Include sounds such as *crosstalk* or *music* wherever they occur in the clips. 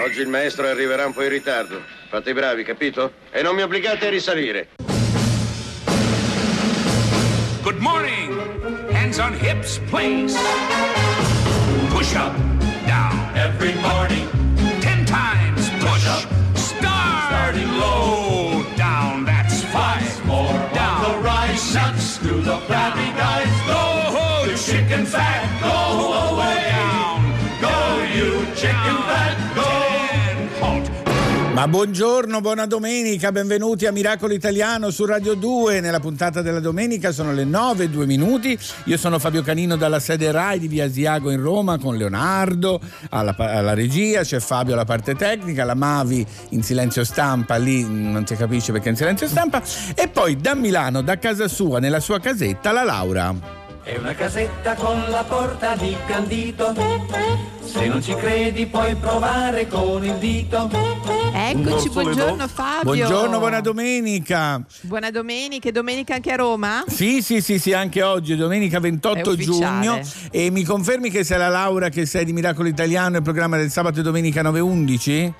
Oggi il maestro arriverà un po' in ritardo. Fate i bravi, capito? E non mi obbligate a risalire. Good morning. Hands on hips, please. Push up, down. Every morning. Ten times push. up. Start. Starting low. Ma buongiorno, buona domenica, benvenuti a Miracolo Italiano su Radio 2. Nella puntata della domenica sono le 9 e 2 minuti. Io sono Fabio Canino dalla sede RAI di Via Asiago in Roma con Leonardo alla, alla regia, c'è Fabio alla parte tecnica, la Mavi in silenzio stampa, lì non si capisce perché è in silenzio stampa. E poi da Milano, da casa sua, nella sua casetta, la Laura. È una casetta con la porta di candito. Se non ci credi puoi provare con il dito. Eccoci, buongiorno Fabio. Buongiorno, buona domenica. Buona domenica, e domenica anche a Roma? Sì, sì, sì, sì, anche oggi, domenica 28 È ufficiale. giugno. E mi confermi che sei la Laura che sei di Miracolo Italiano, il programma del sabato e domenica 9.11?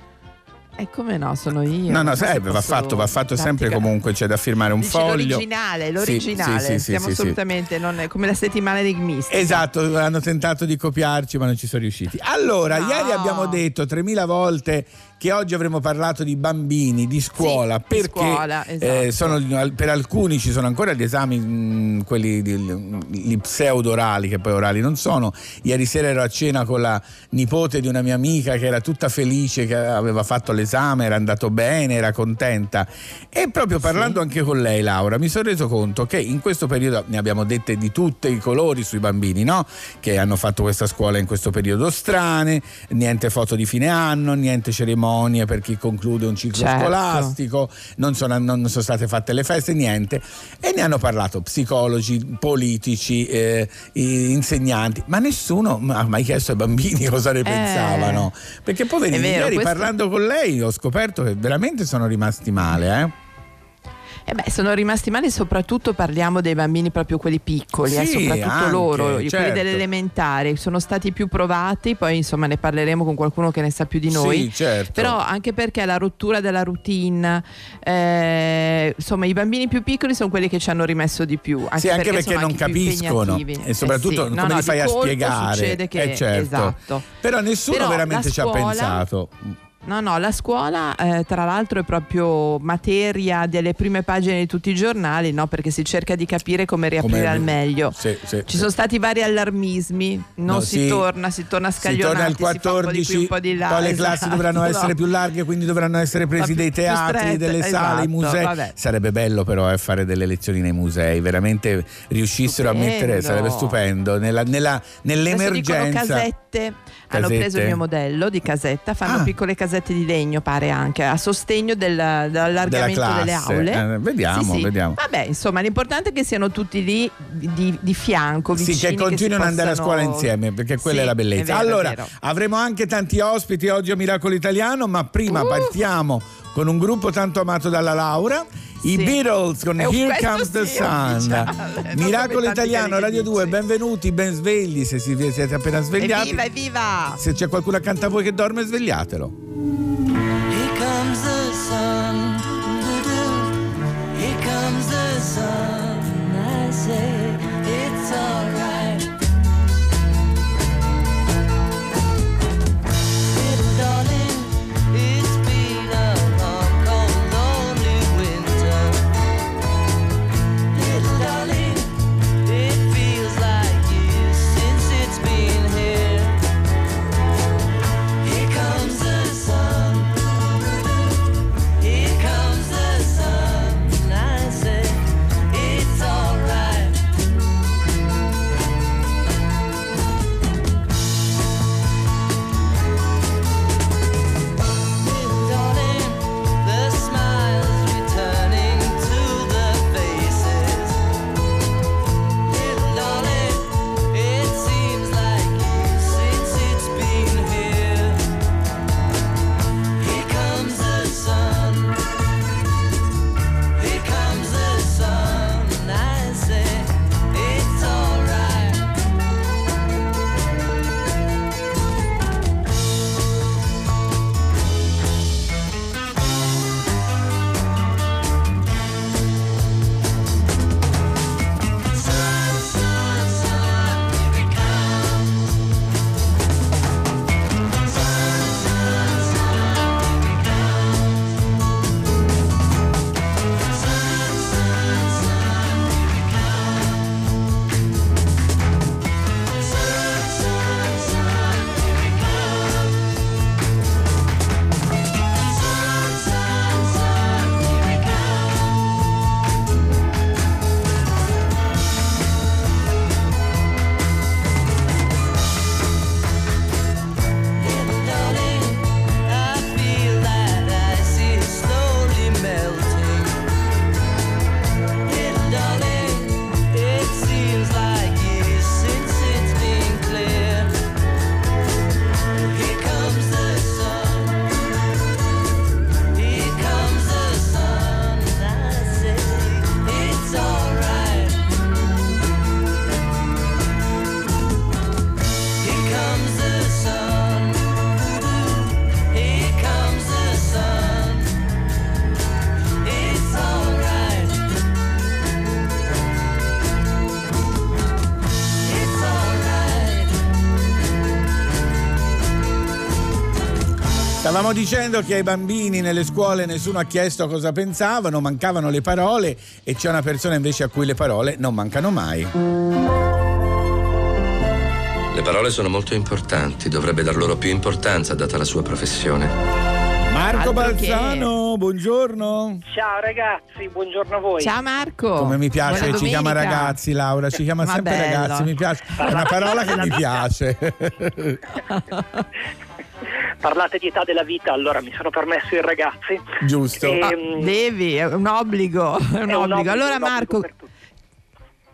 E come no, sono io. No, no, serve, va fatto, va fatto sempre comunque, c'è da firmare un Dici foglio. L'originale, l'originale. Sì, sì, sì, Siamo assolutamente non come la settimana enigmistica. Esatto, hanno tentato di copiarci ma non ci sono riusciti. Allora, No. ieri abbiamo detto 3000 volte che oggi avremmo parlato di bambini, di scuola, di perché scuola, esatto. eh, sono- per alcuni ci sono ancora gli esami, mh, quelli di, pseudo-orali, che poi orali non sono. Ieri sera ero a cena con la nipote di una mia amica che era tutta felice che aveva fatto l'esame, era andato bene, era contenta. E proprio parlando anche con lei, Laura, mi sono reso conto che in questo periodo ne abbiamo dette di tutti i colori sui bambini, no? Che hanno fatto questa scuola in questo periodo strane, niente foto di fine anno, niente cerimonie per chi conclude un ciclo Certo. scolastico, non sono, non sono state fatte le feste, niente. E ne hanno parlato psicologi, politici, eh, insegnanti, ma nessuno ha mai chiesto ai bambini *laughs* cosa ne pensavano. Perché poverini, vero, ieri questo- parlando con lei ho scoperto che veramente sono rimasti male, eh? Eh beh, sono rimasti male, soprattutto parliamo dei bambini proprio quelli piccoli, eh, Sì, soprattutto anche, loro, quelli certo. delle elementari, sono stati più provati, poi insomma ne parleremo con qualcuno che ne sa più di noi. Sì, certo. Però anche perché la rottura della routine, eh, insomma i bambini più piccoli sono quelli che ci hanno rimesso di più. Anche sì, anche perché, sono non anche capiscono e soprattutto Eh sì, no, come no, li fai a spiegare. Succede che, Eh, certo. Esatto. Però nessuno Però veramente ci ha pensato. No, no, la scuola eh, tra l'altro è proprio materia delle prime pagine di tutti i giornali, no? perché si cerca di capire come riaprire Come- al meglio. Sì, sì, Ci sono stati vari allarmismi, non No, si sì. torna, si torna Si torna al si fa un po' di 14, qui, un po' di là. poi le esatto, classi dovranno no. essere più larghe, quindi dovranno essere presi dei teatri, strette, delle sale, i esatto, musei. vabbè. Sarebbe bello però eh, fare delle lezioni nei musei, veramente riuscissero a Stupendo. mettere, sarebbe stupendo. Nella, nella- nell'emergenza. casette, hanno Casette? preso il mio modello di casetta, fanno Ah. piccole casette di legno pare anche, a sostegno del- dell'allargamento Della delle aule. Eh, vediamo, Sì, sì. vediamo. Vabbè, insomma, l'importante è che siano tutti lì di, di fianco, Sì, vicini, che continuino ad andare a scuola insieme, perché quella Sì, è la bellezza. è vero, allora, avremo anche tanti ospiti oggi a Miracolo Italiano, ma prima Uh. partiamo con un gruppo tanto amato dalla Laura. I. Beatles con Eh, Here Comes the Sun. Miracolo Italiano, Radio 2, dici. benvenuti, ben svegli se si- siete appena svegliati. Evviva, evviva! Se c'è qualcuno accanto a voi che dorme, svegliatelo. Stavamo dicendo che ai bambini nelle scuole nessuno ha chiesto cosa pensavano, mancavano le parole e c'è una persona invece a cui le parole non mancano mai. Le parole sono molto importanti, dovrebbe dar loro più importanza data la sua professione. Marco Altro che- Balzano, buongiorno. Ciao ragazzi, buongiorno a voi. Ciao Marco. Come mi piace Buona ci chiama domenica. ragazzi, Laura, ci chiama Ma sempre bello. ragazzi, mi piace. È una parola che mi *laughs* piace. *laughs* Parlate di età della vita, allora mi sono permesso i ragazzi. Giusto. E- Ah, Ehm, devi, è un obbligo. È un, è un obbligo. obbligo, Allora un obbligo Marco,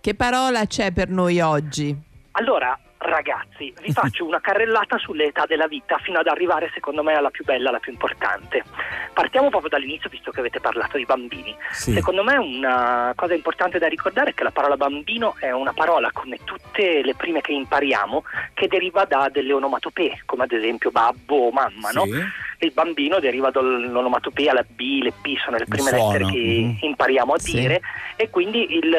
che parola c'è per noi oggi? Allora, ragazzi, vi faccio una carrellata sulle età della vita fino ad arrivare, secondo me, alla più bella, alla più importante. Partiamo proprio dall'inizio, visto che avete parlato di bambini. Sì. Secondo me una cosa importante da ricordare è che la parola bambino è una parola, come tutte le prime che impariamo, che deriva da delle onomatopee, come ad esempio babbo o mamma, no? Il bambino deriva dall'onomatopea, la B, le P sono le prime lettere che mhm. impariamo a Sì. dire e quindi il,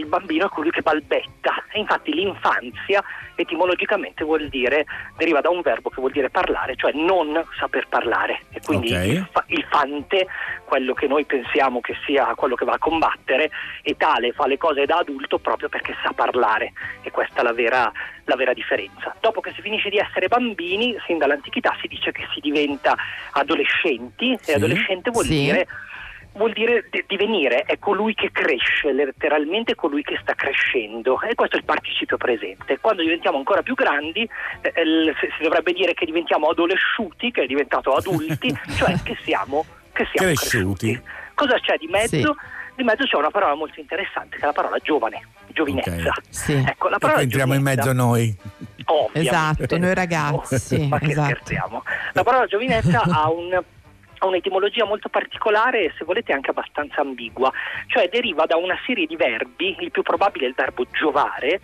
il bambino è colui che balbetta. E infatti l'infanzia etimologicamente vuol dire, deriva da un verbo che vuol dire parlare, cioè non saper parlare. E quindi Ok. il, fa- il fante, quello che noi pensiamo che sia quello che va a combattere, è tale, fa le cose da adulto proprio perché sa parlare. E questa è la vera, la vera differenza. Dopo che si finisce di essere bambini, sin dall'antichità si dice che si diventa adolescenti Sì. e adolescente vuol Sì. dire vuol dire di- divenire, è colui che cresce, letteralmente colui che sta crescendo e questo è il participio presente. Quando diventiamo ancora più grandi eh, il- si si dovrebbe dire che diventiamo adolesciuti, che è diventato adulti, *laughs* cioè che siamo, che siamo Cresciuti. cresciuti. Cosa c'è di mezzo? Sì. Di mezzo c'è una parola molto interessante che è la parola giovane, giovinezza. Ok. Sì. Ecco, la parola entriamo in mezzo noi. Ovviamente. Esatto, noi *laughs* ragazzi, Ma che esatto. scherziamo. La parola giovinezza ha un ha un'etimologia molto particolare e se volete anche abbastanza ambigua, cioè deriva da una serie di verbi, il più probabile è il verbo giovare,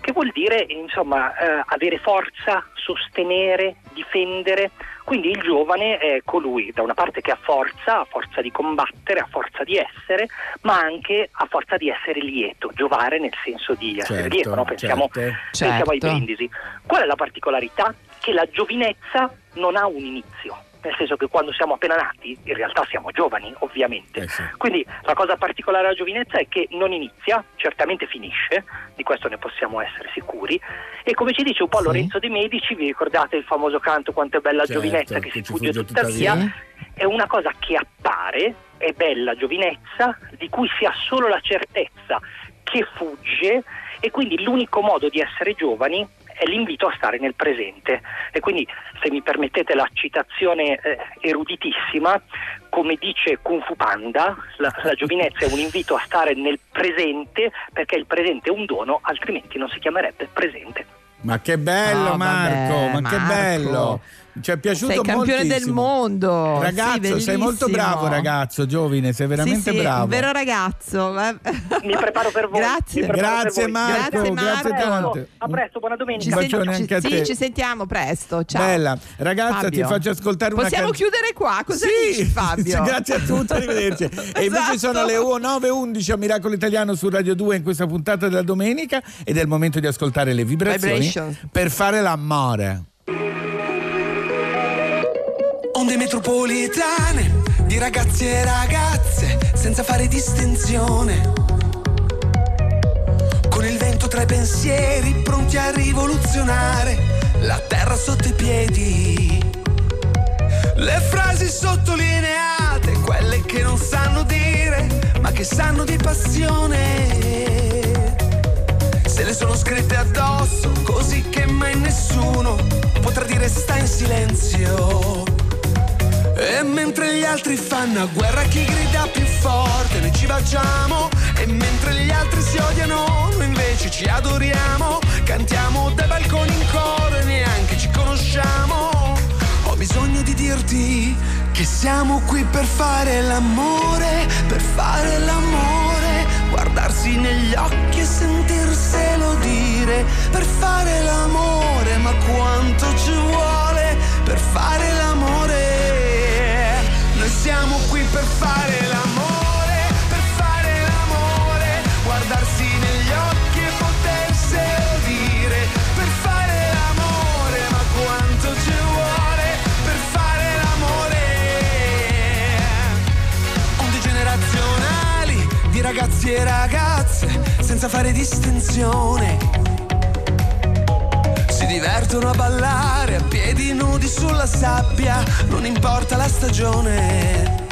che vuol dire insomma eh, avere forza, sostenere, difendere. Quindi il giovane è colui da una parte che ha forza, ha forza di combattere, ha forza di essere, ma anche ha forza di essere lieto, giovare nel senso di essere Certo, lieto, no? pensiamo, certo. pensiamo ai Certo. brindisi. Qual è la particolarità? Che la giovinezza non ha un inizio, nel senso che quando siamo appena nati in realtà siamo giovani, ovviamente. Eh sì. Quindi la cosa particolare della giovinezza è che non inizia, certamente finisce, di questo ne possiamo essere sicuri. E come ci dice un po' Sì. Lorenzo De Medici, vi ricordate il famoso canto Quanto è bella Certo, giovinezza che, si fugge fugge tuttavia, tuttavia. è una cosa che appare, è bella giovinezza, di cui si ha solo la certezza che fugge e quindi l'unico modo di essere giovani è l'invito a stare nel presente. E quindi, se mi permettete la citazione eh, eruditissima, come dice Kung Fu Panda, la, la giovinezza è un invito a stare nel presente perché il presente è un dono, altrimenti non si chiamerebbe presente. Ma che bello Oh, Marco, vabbè, ma che Marco. bello. Ci è piaciuto Sei campione del moltissimo. mondo. Ragazzo, Sì, sei molto bravo ragazzo, giovine, sei veramente sì, sì, bravo. Un vero ragazzo. Mi preparo per voi. Grazie. preparo per Grazie voi. Marco, Grazie, grazie, Marco. tante. A presto, buona Ci, domenica. Un sen- bacione ci- anche a sì, te. ci sentiamo presto. Ciao. Bella, ragazza, Fabio. ti faccio ascoltare una Possiamo chiudere qua. Cosa sì, dici, Fabio? *laughs* sì, grazie a tutti, *laughs* arrivederci. E invece Esatto. sono le 9.11 a Miracolo Italiano su Radio 2 in questa puntata della domenica ed è il momento di ascoltare le vibrazioni Vibrations. per fare l'amore. Onde metropolitane di ragazzi e ragazze senza fare distinzione. Con il vento tra i pensieri pronti a rivoluzionare la terra sotto i piedi. Le frasi sottolineate, quelle che non sanno dire, ma che sanno di passione. Se le sono scritte addosso, così che mai nessuno potrà dire sta in silenzio. E mentre gli altri fanno a guerra chi grida più forte, noi ci baciamo. E mentre gli altri si odiano, noi invece ci adoriamo. Cantiamo dai balconi in coro e neanche ci conosciamo. Ho bisogno di dirti che siamo qui per fare l'amore, per fare l'amore. Guardarsi negli occhi e sentirselo dire, per fare l'amore, ma quanto ci vuole per fare l'amore. Siamo qui per fare l'amore, per fare l'amore, guardarsi negli occhi e potersi dire, per fare l'amore, ma quanto ci vuole per fare l'amore. Onde generazionali di ragazzi e ragazze, senza fare distinzione si divertono a ballare a piedi nudi sulla sabbia, non importa la stagione.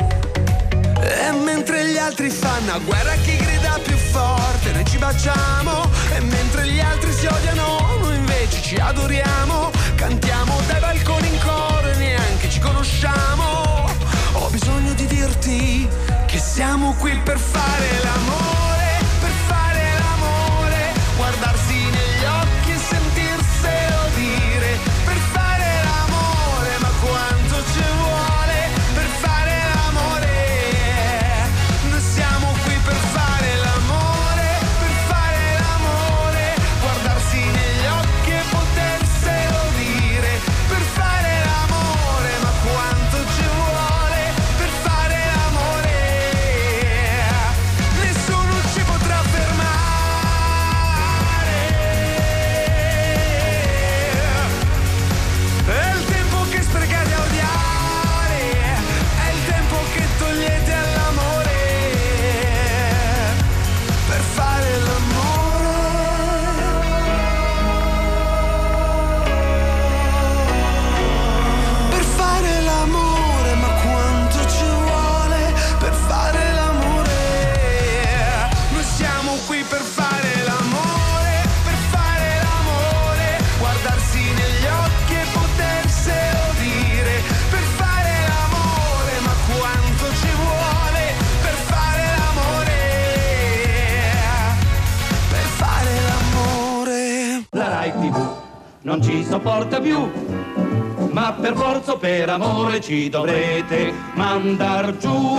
E mentre gli altri fanno a guerra chi grida più forte, noi ci baciamo. E mentre gli altri si odiano, noi invece ci adoriamo. Cantiamo dai balconi in coro e neanche ci conosciamo. Ho bisogno di dirti che siamo qui per fare l'amore, non ci sopporta più, ma per forza o per amore ci dovrete mandar giù.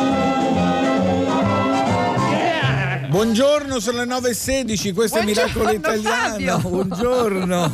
Buongiorno, sono le 9.16, questo è Miracolo Buongiorno, *laughs* Italiano. Fabio. Buongiorno,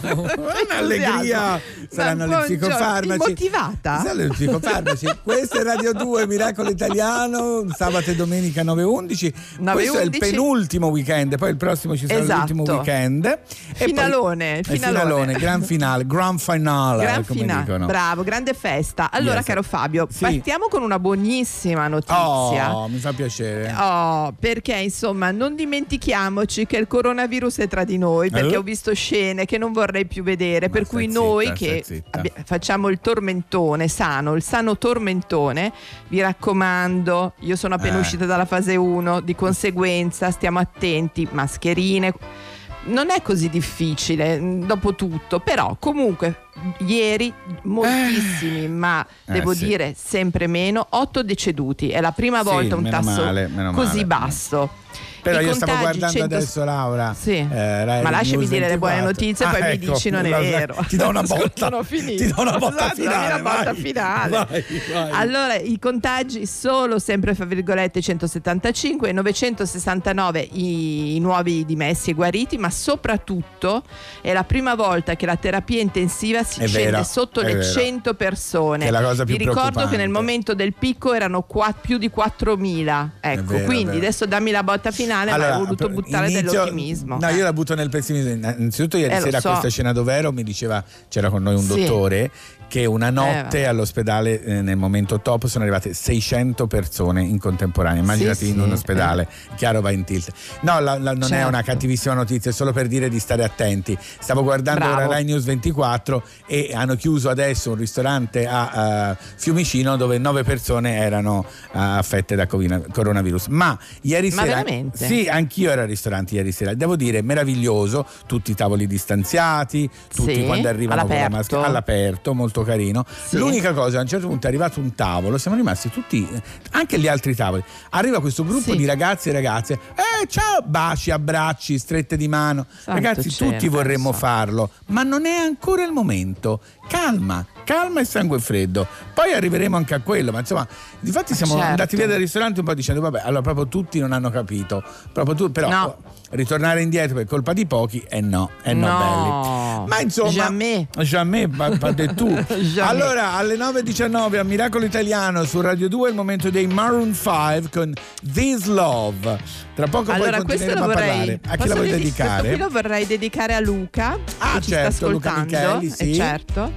un'allegria. Saranno le psicofarmaci. immotivata? Saranno le psicofarmaci. *laughs* questo è Radio 2, Miracolo Italiano, sabato e domenica 9.11. Questo è il 9:11. penultimo weekend, poi il prossimo ci sarà Esatto. l'ultimo weekend. E poi- Finalone, eh, finalone. finalone, gran finale, gran finale, Gran finale, bravo, grande festa. Allora, Yes. caro Fabio, Sì. partiamo con una buonissima notizia. Oh, mi fa piacere. Oh, perché insomma non dimentichiamoci che il coronavirus è tra di noi perché Eh? ho visto scene che non vorrei più vedere per stai cui noi zitta, che abbi- facciamo il tormentone sano il sano tormentone vi raccomando io sono appena Eh. uscita dalla fase 1 di conseguenza stiamo attenti mascherine non è così difficile mh, dopo tutto però comunque ieri moltissimi ma Eh, devo sì. dire sempre meno otto deceduti è la prima Sì, volta un meno tasso male, così male. basso Però io stavo guardando 100 adesso Laura. Sì. eh, Ma lasciami dire le buone 24. notizie, poi Ah, mi ecco, dici non è la- vero. *laughs* *laughs* Ti do una botta. Non ho finito. Ti do una botta Esatto, finale. la botta vai. finale. Vai, vai. Allora, i contagi solo sempre fra virgolette 175 e 969 i, i nuovi dimessi e guariti, ma soprattutto è la prima volta che la terapia intensiva si È scende vero, sotto le vero. 100 persone. Che è la cosa più Vi ricordo che nel momento del picco erano qua- più di 4.000. Ecco, vero, quindi adesso dammi la botta finale, ma hai voluto buttare inizio- dell'ottimismo. No, Eh. io la butto nel pessimismo. Innanzitutto, ieri Eh, sera a so. questa cena dov'ero mi diceva, c'era con noi un Sì. dottore, che una notte vabbè. all'ospedale eh, nel momento top sono arrivate 600 persone in contemporanea. Immaginati Sì, in sì, un ospedale, chiaro va in tilt. No, la- la- non è Certo. una cattivissima notizia, è solo per dire di stare attenti. Stavo guardando Bravo. ora Rai News 24 e hanno chiuso adesso un ristorante a eh, Fiumicino dove nove persone erano eh, affette da coronavirus. Ma ieri Ma sera... veramente? Sì, anch'io ero al ristorante ieri sera. Devo dire, meraviglioso, tutti i tavoli distanziati, tutti Sì, quando arrivano con la all'aperto. maschera all'aperto, molto carino. Sì. L'unica cosa, a un certo punto è arrivato un tavolo, siamo rimasti tutti, anche gli altri tavoli. Arriva questo gruppo Sì. di ragazzi e ragazze, eh ciao, baci, abbracci, strette di mano. Santo Ragazzi, tutti vorremmo farlo, ma non è ancora il momento. Calma, calma e sangue freddo. Poi arriveremo anche a quello, ma insomma, difatti siamo certo. andati via dal ristorante un po' dicendo, vabbè, allora proprio tutti non hanno capito. Proprio tu, però No. ritornare indietro per colpa di pochi, eh no, eh no, No. belli. Ma insomma, Jamais. jamais, pa- pa de tu. *laughs* Jamais. allora, alle 9.19 a Miracolo Italiano su Radio 2 è il momento dei Maroon 5 con This Love. Tra poco Allora, poi continueremo lo a vorrei. parlare. A chi la vuoi dedicare? Questo lo vorrei dedicare a Luca, Ah, che ci certo, sta Luca ascoltando. Michelli, sì. eh, certo.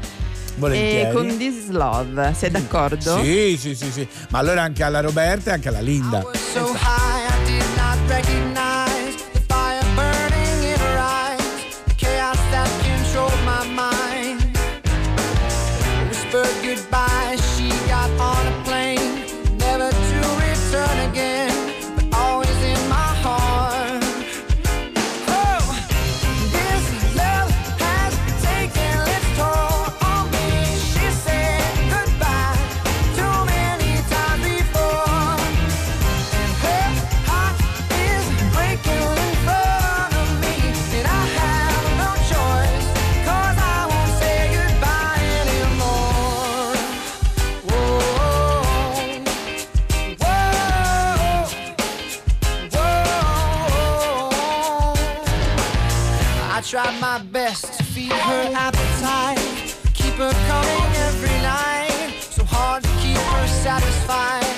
Volentieri. E con This is Love, sei d'accordo? Sì, sì, sì, sì. Ma allora anche alla Roberta e anche alla Linda. So high, I didn't not recognize Tried my best to feed her appetite, keep her coming every night. So hard to keep her satisfied.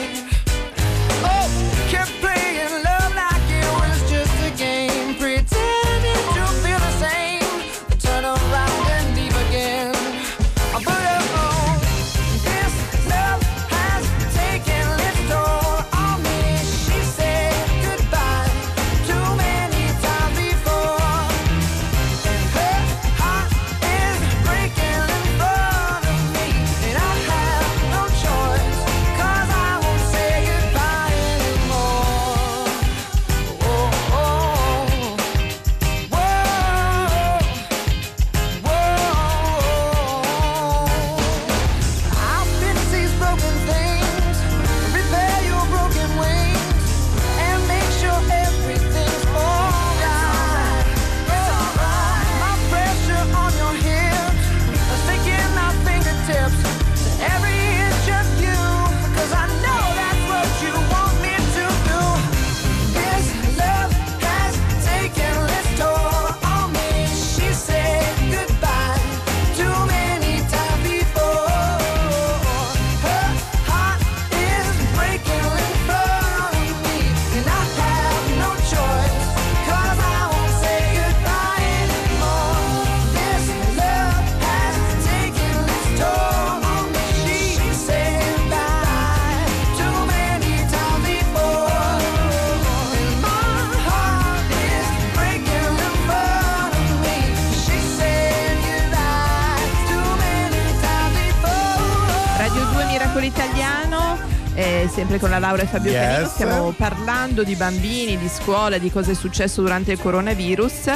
Laura e Fabio Yes. Canino, stiamo parlando di bambini, di scuola, di cosa è successo durante il coronavirus.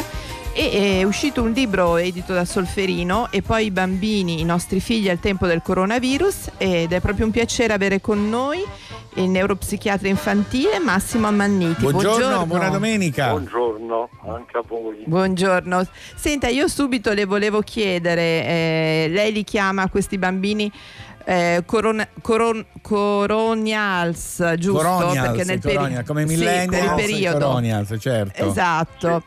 E è uscito un libro edito da Solferino e poi i bambini, i nostri figli al tempo del coronavirus ed è proprio un piacere avere con noi il neuropsichiatra infantile Massimo Ammanniti. Buongiorno, buona domenica. Buongiorno anche a voi. Buongiorno. Senta, io subito le volevo chiedere, eh, lei li chiama questi bambini eh, corona- coron- coronials, giusto? Coronials, Perché nel peri- coronial, come sì, millennials e periodo. coronials, certo. Esatto.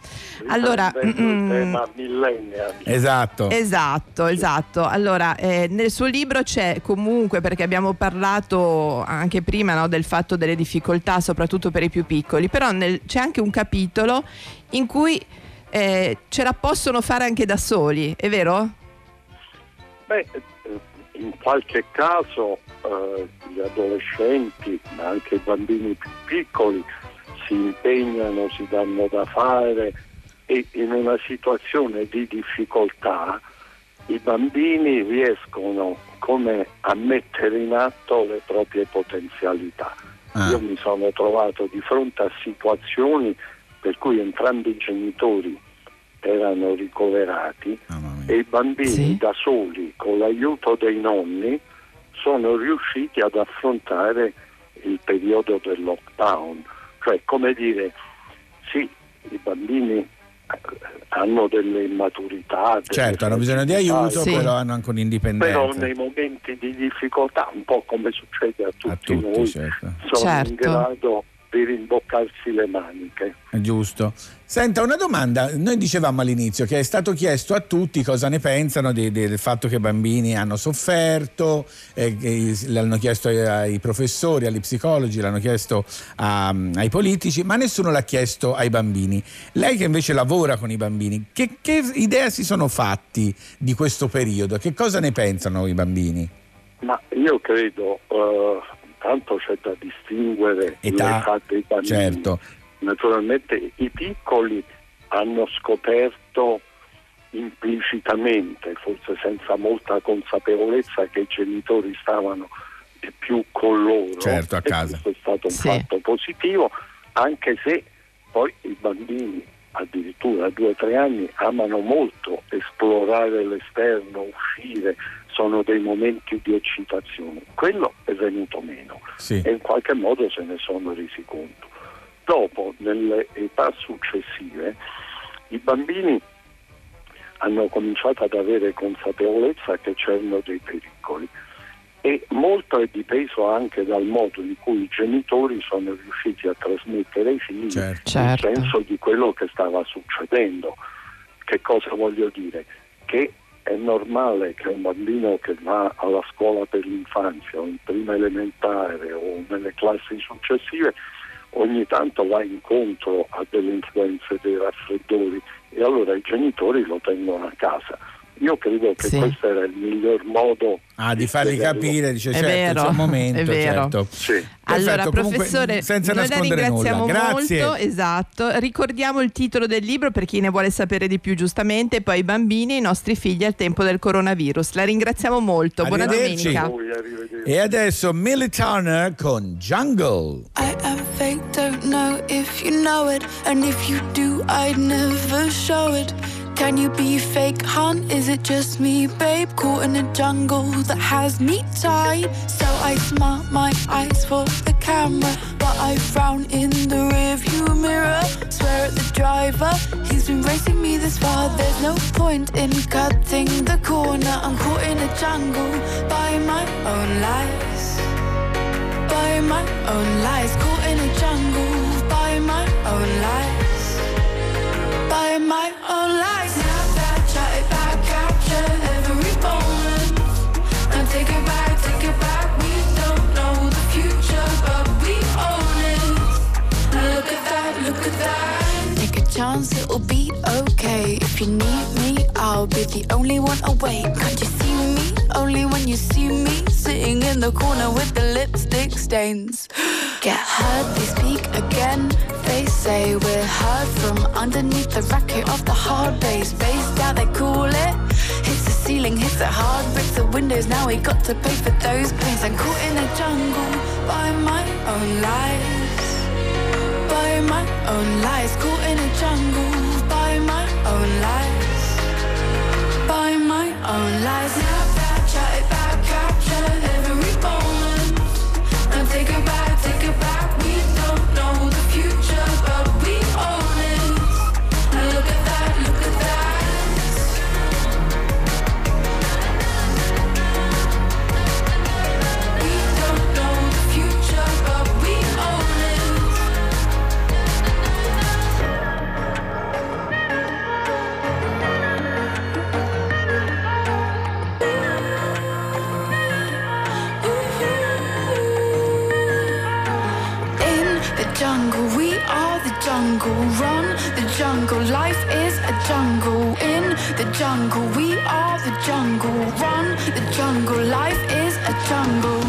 Allora, Riprendendo mm, tema millennial. Esatto. Esatto, esatto. Allora, eh, nel suo libro c'è comunque, perché abbiamo parlato anche prima no, del fatto delle difficoltà, soprattutto per i più piccoli, però nel- c'è anche un capitolo in cui eh, ce la possono fare anche da soli, è vero? Beh, eh, in qualche caso eh, gli adolescenti, ma anche i bambini più piccoli, si impegnano, si danno da fare e in una situazione di difficoltà i bambini riescono come a mettere in atto le proprie potenzialità. Ah. Io mi sono trovato di fronte a situazioni per cui entrambi i genitori erano ricoverati e i bambini Sì. da soli, con l'aiuto dei nonni, sono riusciti ad affrontare il periodo del lockdown. Cioè, come dire, sì, i bambini eh, hanno delle immaturità. delle Certo, hanno bisogno di aiuto, Sì. però hanno anche però un'indipendenza. nei momenti di difficoltà, un po' come succede a tutti, A tutti, noi, certo. sono Certo. in grado di rimboccarsi le maniche. Giusto. Senta, una domanda. Noi dicevamo all'inizio che è stato chiesto a tutti cosa ne pensano di- di- del fatto che i bambini hanno sofferto, eh, che l'hanno chiesto ai, ai professori, agli psicologi, l'hanno chiesto a- ai politici, ma nessuno l'ha chiesto ai bambini. Lei che invece lavora con i bambini, che, che idea si sono fatti di questo periodo? Che cosa ne pensano i bambini? Ma io credo, eh, tanto c'è da distinguere Età, l'età dei bambini. certo. naturalmente i piccoli hanno scoperto implicitamente, forse senza molta consapevolezza, che i genitori stavano di più con loro. Certo, a E casa. Questo è stato un Sì. fatto positivo, anche se poi i bambini addirittura a due o tre anni amano molto esplorare l'esterno, uscire, sono dei momenti di eccitazione. Quello è venuto meno Sì. e in qualche modo se ne sono resi conto. Dopo, nelle età successive, i bambini hanno cominciato ad avere consapevolezza che c'erano dei pericoli e molto è dipeso anche dal modo in cui i genitori sono riusciti a trasmettere ai figli Certo. Certo. il senso di quello che stava succedendo. Che cosa voglio dire? Che è normale che un bambino che va alla scuola per l'infanzia o in prima elementare o nelle classi successive ogni tanto va incontro a delle influenze dei raffreddori e allora i genitori lo tengono a casa. Io credo che Sì. questo era il miglior modo Ah, di farli capire, dice È certo, vero, c'è un momento, è vero. certo. Sì. Allora, Perfetto, comunque, professore, senza noi la ringraziamo nulla. Molto, esatto. Ricordiamo il titolo del libro per chi ne vuole sapere di più, giustamente, e poi i bambini, i nostri figli al tempo del coronavirus. La ringraziamo molto. Buona domenica. Voi. E adesso Millie Turner con Jungle. I am fake, don't know if you know it. And if you do, I'd never show it. Can you be fake, hun? Is it just me, babe? Caught in a jungle that has me tied. So I smart my eyes for the camera. But I frown in the rearview mirror. Swear at the driver, he's been racing me this far. There's no point in cutting the corner. I'm caught in a jungle by my own lies by my own lies, caught in a jungle by my own lies, by my chance, it'll be okay. If you need me, I'll be the only one awake. Can't you see me? Only when you see me sitting in the corner with the lipstick stains. *gasps* Get heard, they speak again. They say we're heard from underneath the racket of the hard bass. Bass down, they call it. Hits the ceiling, hits it hard, breaks the windows. Now we got to pay for those pains. I'm caught in a jungle by my own lies by my own lies, caught in a jungle by my own lies, by my own lies. Jungle. Run the jungle, life is a jungle. In the jungle, we are the jungle. Run the jungle, life is a jungle.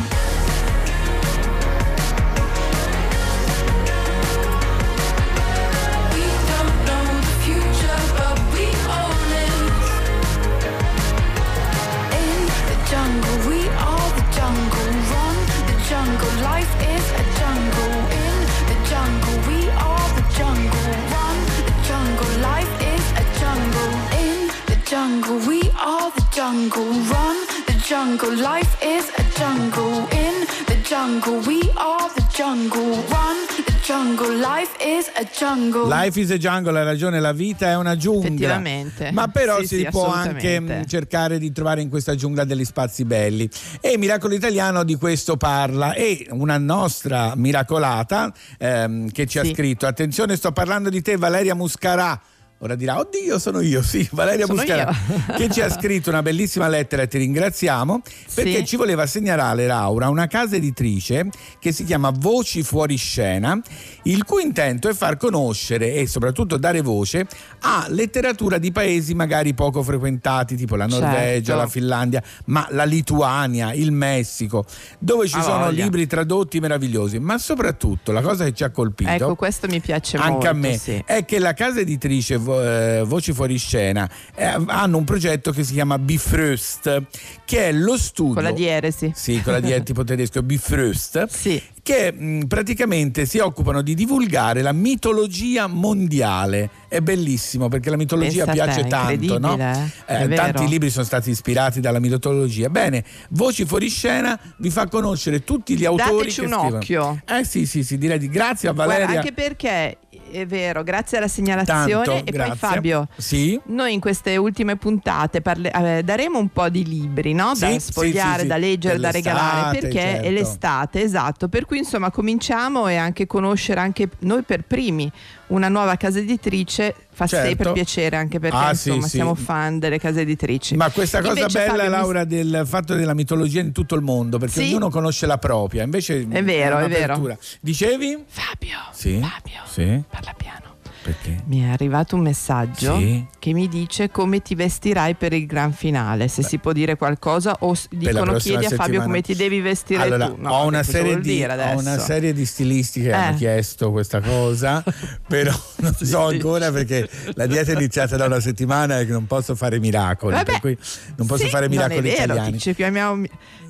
Jungle. Run the jungle, life is a jungle. In the jungle, we are the jungle. Run the jungle, life is a jungle. Life is a jungle, ha ragione, la vita è una giungla. Effettivamente. Ma però Sì, si sì, può anche mh, cercare di trovare in questa giungla degli spazi belli. E Miracolo Italiano di questo parla. E una nostra miracolata ehm, che ci ha Sì. scritto: Attenzione, sto parlando di te, Valeria Muscarà. Ora dirà, oddio, sono io, *laughs* sì, Valeria Sono Buscara, *laughs* che ci ha scritto una bellissima lettera e ti ringraziamo, perché Sì. ci voleva segnalare Laura una casa editrice che si chiama Voci Fuori Scena, il cui intento è far conoscere e soprattutto dare voce a letteratura di paesi magari poco frequentati, tipo la Norvegia, Certo. la Finlandia, ma la Lituania, il Messico, dove ci Ha sono voglia. libri tradotti meravigliosi, ma soprattutto la cosa che ci ha colpito Ecco, questo mi piace anche molto. a me sì. è che la casa editrice eh, Voci Fuori Scena eh, hanno un progetto che si chiama Bifröst che è lo studio Con la dieresi. sì, con la dieta *laughs* tipo tedesco Bifröst Sì. che mh, praticamente si occupano di divulgare la mitologia mondiale. È bellissimo perché la mitologia Pensa piace te, tanto, no? eh? È tanti libri sono stati ispirati dalla mitologia. Bene, Voci Fuori Scena vi fa conoscere tutti gli autori Dateci che un scrivono. occhio. Eh sì, sì, sì, direi di grazie a Guarda, Valeria. anche perché è vero, grazie alla segnalazione Tanto, e poi grazie. Fabio. Sì. Noi in queste ultime puntate parle- eh, daremo un po' di libri no? da Sì, sfogliare, sì, da leggere, da regalare perché certo. è l'estate, esatto. Per cui insomma cominciamo e anche conoscere anche noi per primi una nuova casa editrice fa Certo. sempre piacere anche perché Ah, sì, insomma sì. siamo fan delle case editrici. Ma questa cosa Invece, bella, Fabio, Laura, del fatto della mitologia in tutto il mondo, perché Sì. ognuno conosce la propria. Invece È vero, è vero. un'apertura. Dicevi? Fabio, Sì. Fabio, Sì. parla piano. Perché? Mi è arrivato un messaggio Sì. che mi dice come ti vestirai per il gran finale, se si può dire qualcosa o dicono chiedi a Fabio settimana. come ti devi vestire Allora, tu. No, ho, una di, ho una serie di stilisti che hanno Eh. chiesto questa cosa, *laughs* però non so ancora perché la dieta è iniziata da una settimana e non posso fare miracoli, Vabbè, per cui non posso Sì, fare miracoli non è vero, italiani. ti ci chiamiamo-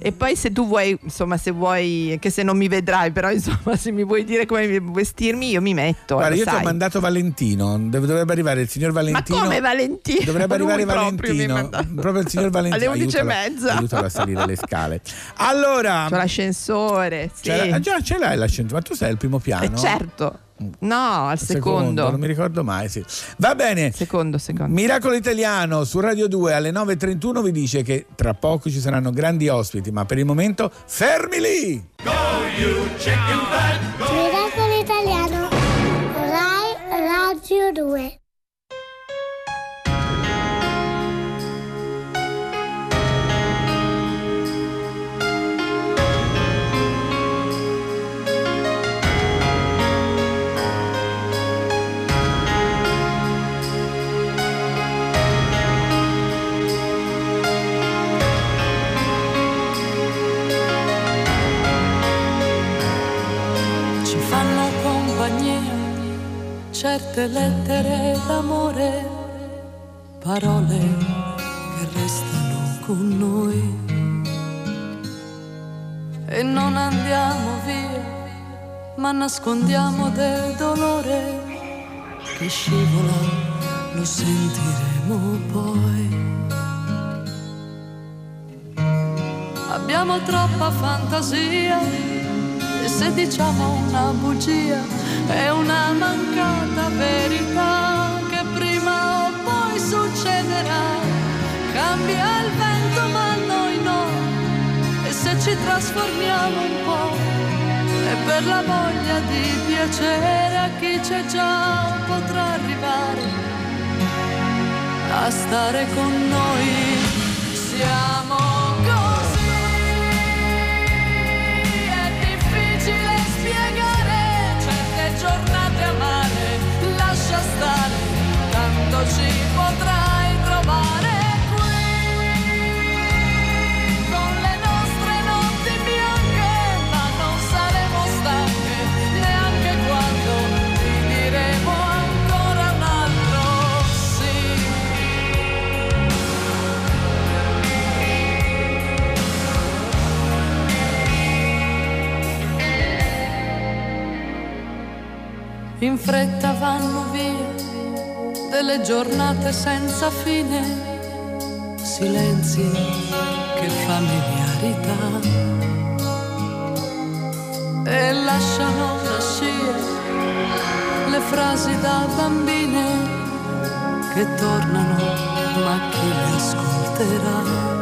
E poi se tu vuoi, insomma, se vuoi, che se non mi vedrai, però insomma, se mi vuoi dire come vestirmi, io mi metto. Guarda, io ti ho mandato Valentino, dov- dovrebbe arrivare il signor Valentino. Ma come Valentino? Dovrebbe Lui arrivare proprio mi Valentino, manda- proprio il signor *laughs* Valentino. Alle 11 e Aiutalo- mezza. Aiutalo a salire le scale. *laughs* Allora, C'ho l'ascensore, sì. c'è la- già ce l'hai l'ascensore, ma tu sei al primo piano? Eh, certo. No, al Al secondo. Non mi ricordo mai, sì. Va bene. Secondo, secondo. Miracolo Italiano su Radio 2 alle 9.31 vi dice che tra poco ci saranno grandi ospiti, ma per il momento fermi lì! Miracolo Rai Radio 2. Certe lettere d'amore, parole che restano con noi. E non andiamo via, ma nascondiamo del dolore che scivola, lo sentiremo poi. Abbiamo troppa fantasia se diciamo una bugia è una mancata verità che prima o poi succederà. Cambia il vento ma noi no e se ci trasformiamo un po' è per la voglia di piacere a chi c'è già potrà arrivare a stare con noi. Siamo giornate amare, lascia stare, tanto ci potrai In fretta vanno via delle giornate senza fine, silenzi che familiarità. E lasciano la scia le frasi da bambine che tornano, ma chi le ascolterà?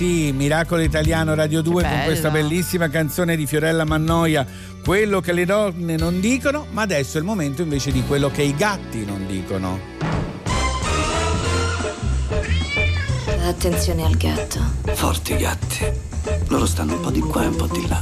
Sì, Miracolo Italiano Radio 2 con questa bellissima canzone di Fiorella Mannoia, quello che le donne non dicono, ma adesso è il momento invece di quello che i gatti non dicono. Attenzione al gatto. Forti gatti. Loro stanno un po' di qua e un po' di là.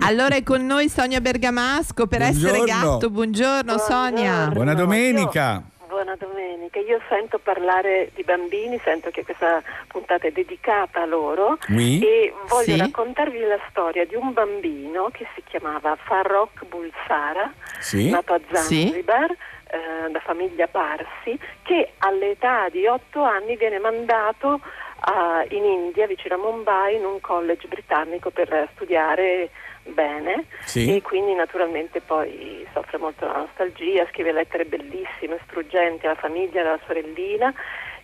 Allora è con noi Sonia Bergamasco per essere Buongiorno. gatto. Buongiorno Sonia. Buona domenica. Buona domenica, io sento parlare di bambini, sento che questa puntata è dedicata a loro Oui. e voglio Sì. raccontarvi la storia di un bambino che si chiamava Farrokh Bulsara, Sì. nato a Sì. Zanzibar eh, da famiglia Parsi, che all'età di otto anni viene mandato a- in India, vicino a Mumbai, in un college britannico per studiare bene Sì. e quindi naturalmente poi soffre molto la nostalgia, scrive lettere bellissime, struggenti alla famiglia, alla sorellina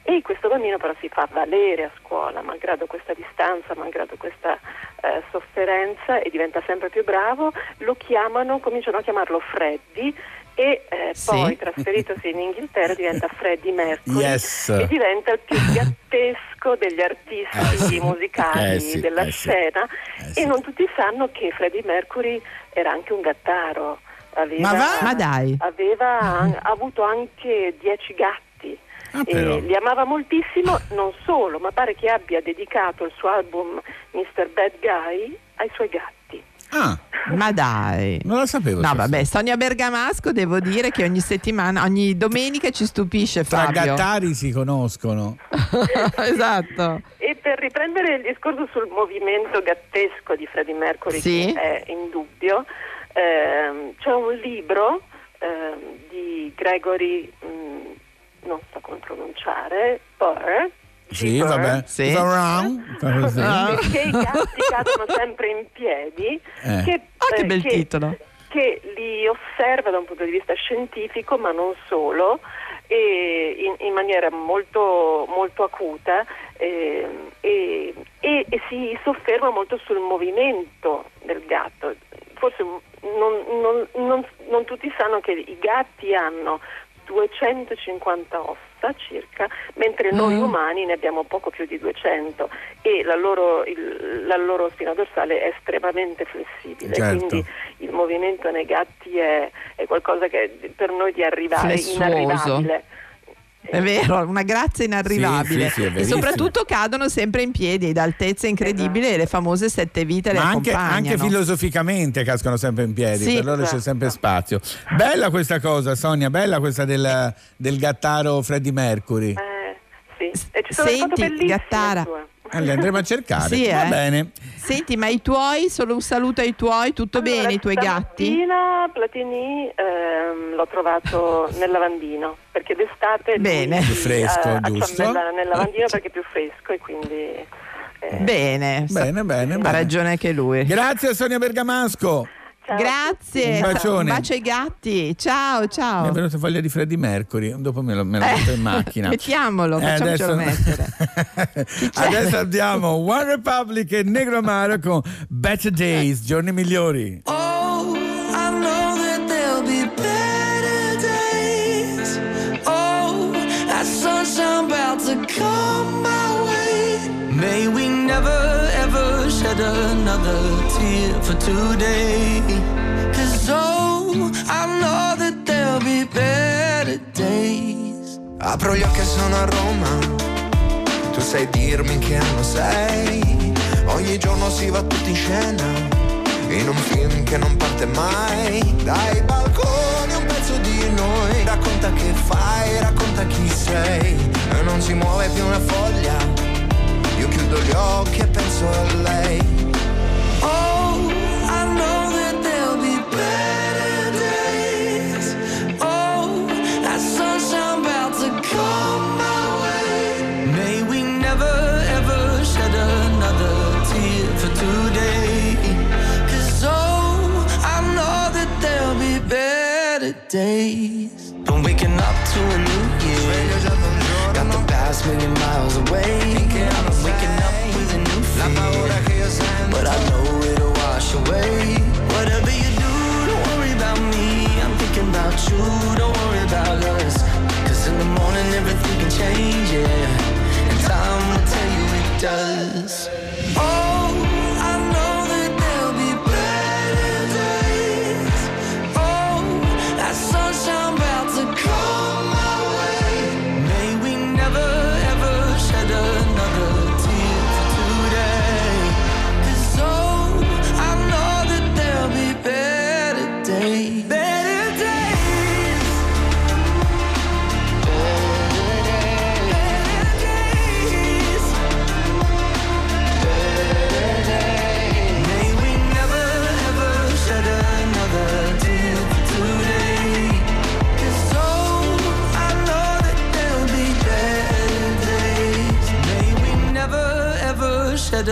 e questo bambino però si fa valere a scuola, malgrado questa distanza, malgrado questa eh, sofferenza e diventa sempre più bravo, lo chiamano, cominciano a chiamarlo Freddy e eh, Sì. poi trasferitosi in Inghilterra diventa Freddie Mercury Yes. e diventa il più gattesco degli artisti musicali Eh sì, della eh sì. scena e non tutti sanno che Freddie Mercury era anche un gattaro. Aveva, Ma? Ma dai. Aveva an- avuto anche dieci gatti. Ah, però. E li amava moltissimo, non solo, ma pare che abbia dedicato il suo album Mr. Bad Guy ai suoi gatti. Ah, Ma dai. non la sapevo. No, vabbè, Sonia Bergamasco devo dire che ogni settimana, ogni domenica ci stupisce Tra Fabio. gattari si conoscono. *laughs* esatto. E per riprendere il discorso sul movimento gattesco di Freddie Mercury, Sì. che è indubbio, ehm, c'è un libro ehm, di Gregory, mm, non so come pronunciare, Burr, Sì, vabbè. Sì. Around, così. che i gatti cadono sempre in piedi, Eh. che, Ah, che bel che- titolo. che li osserva da un punto di vista scientifico, ma non solo, e in, in maniera molto, molto acuta eh, e, e- e si sofferma molto sul movimento del gatto. Forse non, non- non- non tutti sanno che i gatti hanno 250 ossa circa, mentre noi Mm. umani ne abbiamo poco più di 200 e la loro, il- la loro spina dorsale è estremamente flessibile, Certo. quindi il movimento nei gatti è, è qualcosa che per noi di arrivare Flessuoso. inarrivabile. È vero, una grazia inarrivabile. Sì, sì, sì, e soprattutto cadono sempre in piedi, d'altezza incredibile e le famose sette vite le Ma anche, accompagnano. anche filosoficamente cascano sempre in piedi, Sì. per loro c'è Esatto. sempre spazio. Bella questa cosa, Sonia, bella questa del, del gattaro Freddie Mercury. Eh, sì. E ci sono foto Senti, bellissime Gattara. sue. Eh, li andremo a cercare. Sì, Va eh. bene. Senti, ma i tuoi, solo un saluto ai tuoi, tutto Allora, bene, i tuoi gatti? Platini ehm, l'ho trovato *laughs* nel lavandino perché d'estate lui Bene. si Più fresco, a- giusto? acciambella nel lavandino perché è più fresco e quindi eh, Bene, Bene, bene, ha bene. ragione anche lui. Grazie Sonia Bergamasco. Grazie, Un bacione. bacio ai gatti. Ciao, Mi è ciao. venuta voglia di Freddie Mercury, dopo me lo, me lo Eh, metto in macchina. *laughs* Mettiamolo, Eh, facciamocelo mettere. *laughs* adesso andiamo One Republic e Negro Amaro con Better Days, giorni migliori. Oh, I know that there'll be better days. Oh, that sunshine about to come my way. May we never ever shed another tear for today. Cause oh, I know that there'll be better days. Apro gli occhi e sono a Roma. Tu sai dirmi che anno sei. Ogni giorno si va tutti in scena. In un film che non parte mai. Dai balconi un pezzo di noi. Racconta che fai, racconta chi sei. E non si muove più una foglia. Io chiudo gli occhi e penso a lei. Oh, days. I'm waking up to a new year. Got the past million miles away. I'm waking up with a new fear. But I know it'll wash away. Whatever you do, don't worry about me. I'm thinking about you, don't worry about us. Cause in the morning everything can change, yeah. And time will tell you it does.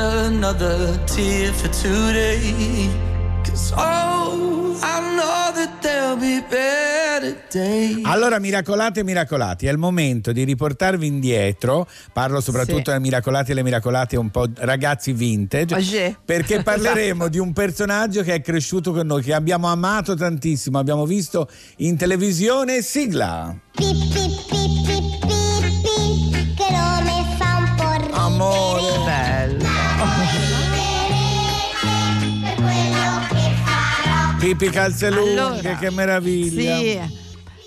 Another tear for today. 'Cause oh, I know that there'll be better days. Allora, miracolate e miracolati, è il momento di riportarvi indietro. Parlo soprattutto Sì. delle miracolate e le miracolate un po' ragazzi vintage. Oggi. Perché *laughs* parleremo Esatto. di un personaggio che è cresciuto con noi, che abbiamo amato tantissimo, abbiamo visto in televisione. Sigla. Che nome Pippi Calzelunghe, Allora, che meraviglia. Sì.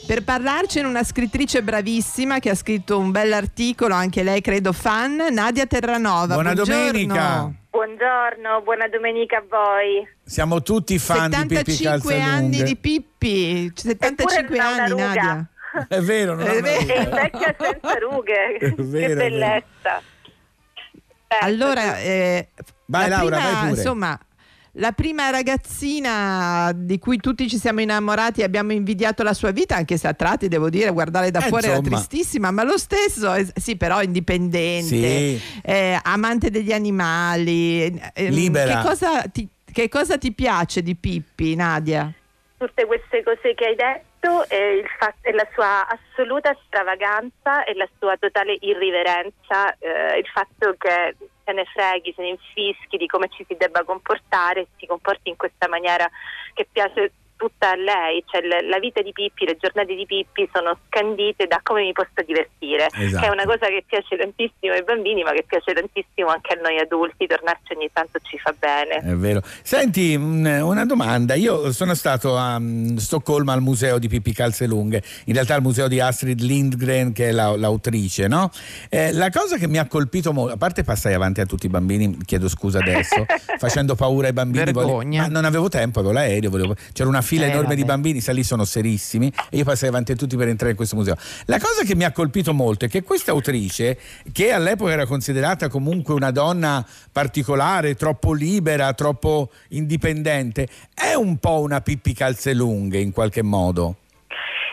Per parlarcene una scrittrice bravissima che ha scritto un bell'articolo, anche lei credo fan, Nadia Terranova. Buona Buongiorno. domenica. Buongiorno, buona domenica a voi. Siamo tutti fan di Pippi 75 anni Calzelunghe. di Pippi, 75 Eppure non ha una anni ruga. Nadia. *laughs* È vero, non *laughs* È vero. E invecchia senza rughe. Vero, che bellezza. Allora, eh, Vai, la Laura, prima, vai pure. Insomma, la prima ragazzina di cui tutti ci siamo innamorati e abbiamo invidiato la sua vita, anche se a tratti devo dire, guardare da Eh, fuori era insomma. tristissima, ma lo stesso, eh, sì, però indipendente, Sì. eh, amante degli animali. eh, Libera. Che cosa, ti, che cosa ti piace di Pippi, Nadia? Tutte queste cose che hai detto e, il fa- e la sua assoluta stravaganza e la sua totale irriverenza, eh, il fatto che se ne freghi, se ne infischi di come ci si debba comportare si comporti in questa maniera che piace tutta a lei, cioè la vita di Pippi, le giornate di Pippi sono scandite da come mi posso divertire, Esatto. che è una cosa che piace tantissimo ai bambini ma che piace tantissimo anche a noi adulti, tornarci ogni tanto ci fa bene. È vero. Senti, un- una domanda. Io sono stato a mm, Stoccolma al museo di Pippi Calzelunghe, in realtà al museo di Astrid Lindgren, che è la- l'autrice, no? Eh, la cosa che mi ha colpito molto, a parte passai avanti a tutti i bambini, chiedo scusa adesso, *laughs* facendo paura ai bambini. volevo- non avevo tempo, avevo l'aereo, volevo- c'era una fila Eh, enorme di vabbè. bambini, sa lì sono serissimi e io passai avanti a tutti per entrare in questo museo. La cosa che mi ha colpito molto è che questa autrice, che all'epoca era considerata comunque una donna particolare, troppo libera, troppo indipendente, è un po' una Pippi Calzelunghe in qualche modo.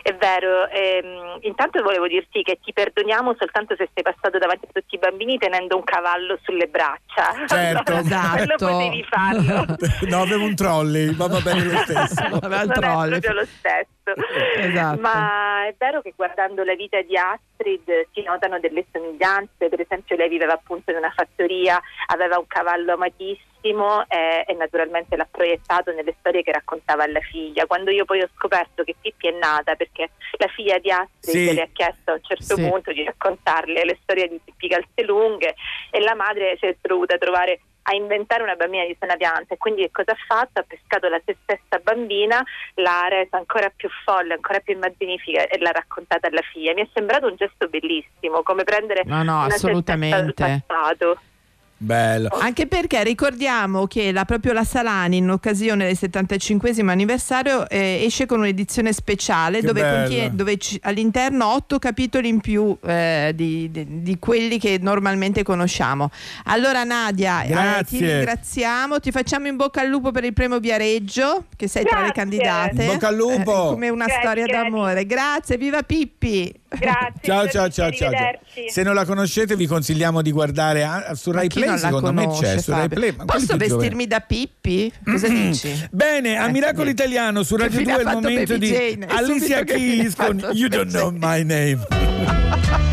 È vero, ehm, intanto volevo dirti che ti perdoniamo soltanto se sei passato davanti a tutti i bambini tenendo un cavallo sulle braccia. Certo. Allora, quello Esatto. potevi farlo. *laughs* no, avevo un trolley, ma va bene lo stesso. *laughs* Aveva il non trolley. è proprio lo stesso. Esatto. Ma è vero che guardando la vita di Astrid si notano delle somiglianze, per esempio lei viveva appunto in una fattoria, aveva un cavallo amatissimo e, e naturalmente l'ha proiettato nelle storie che raccontava alla figlia. Quando io poi ho scoperto che Pippi è nata perché la figlia di Astrid Sì. le ha chiesto a un certo Sì. punto di raccontarle le storie di Pippi Calzelunghe e la madre si è dovuta trovare a inventare una bambina di Senapianta e quindi cosa ha fatto? Ha pescato la se stessa bambina, l'ha resa ancora più folle, ancora più immaginifica e l'ha raccontata alla figlia. Mi è sembrato un gesto bellissimo, come prendere no, no, una assolutamente. passato. Bello. Anche perché ricordiamo che la, proprio la Salani in occasione del 75 anniversario eh, esce con un'edizione speciale dove, contiene, dove c- all'interno otto capitoli in più eh, di, di, di, quelli che normalmente conosciamo. Allora Nadia, eh, ti ringraziamo, ti facciamo in bocca al lupo per il premio Viareggio che sei Grazie. tra le candidate. In bocca al lupo! Eh, come una Grazie. storia d'amore. Grazie, viva Pippi! *laughs* Grazie. ciao, ciao, ciao, ciao, Se non la conoscete vi consigliamo di guardare su Rai Play, secondo conosce, me c'è su Rai Play. Ma Posso vestirmi da Pippi? Cosa mm-hmm. dici? Bene, a Miracolo eh, Italiano su Radio 2 è il momento di Alicia Keys con You Don't Know My Name.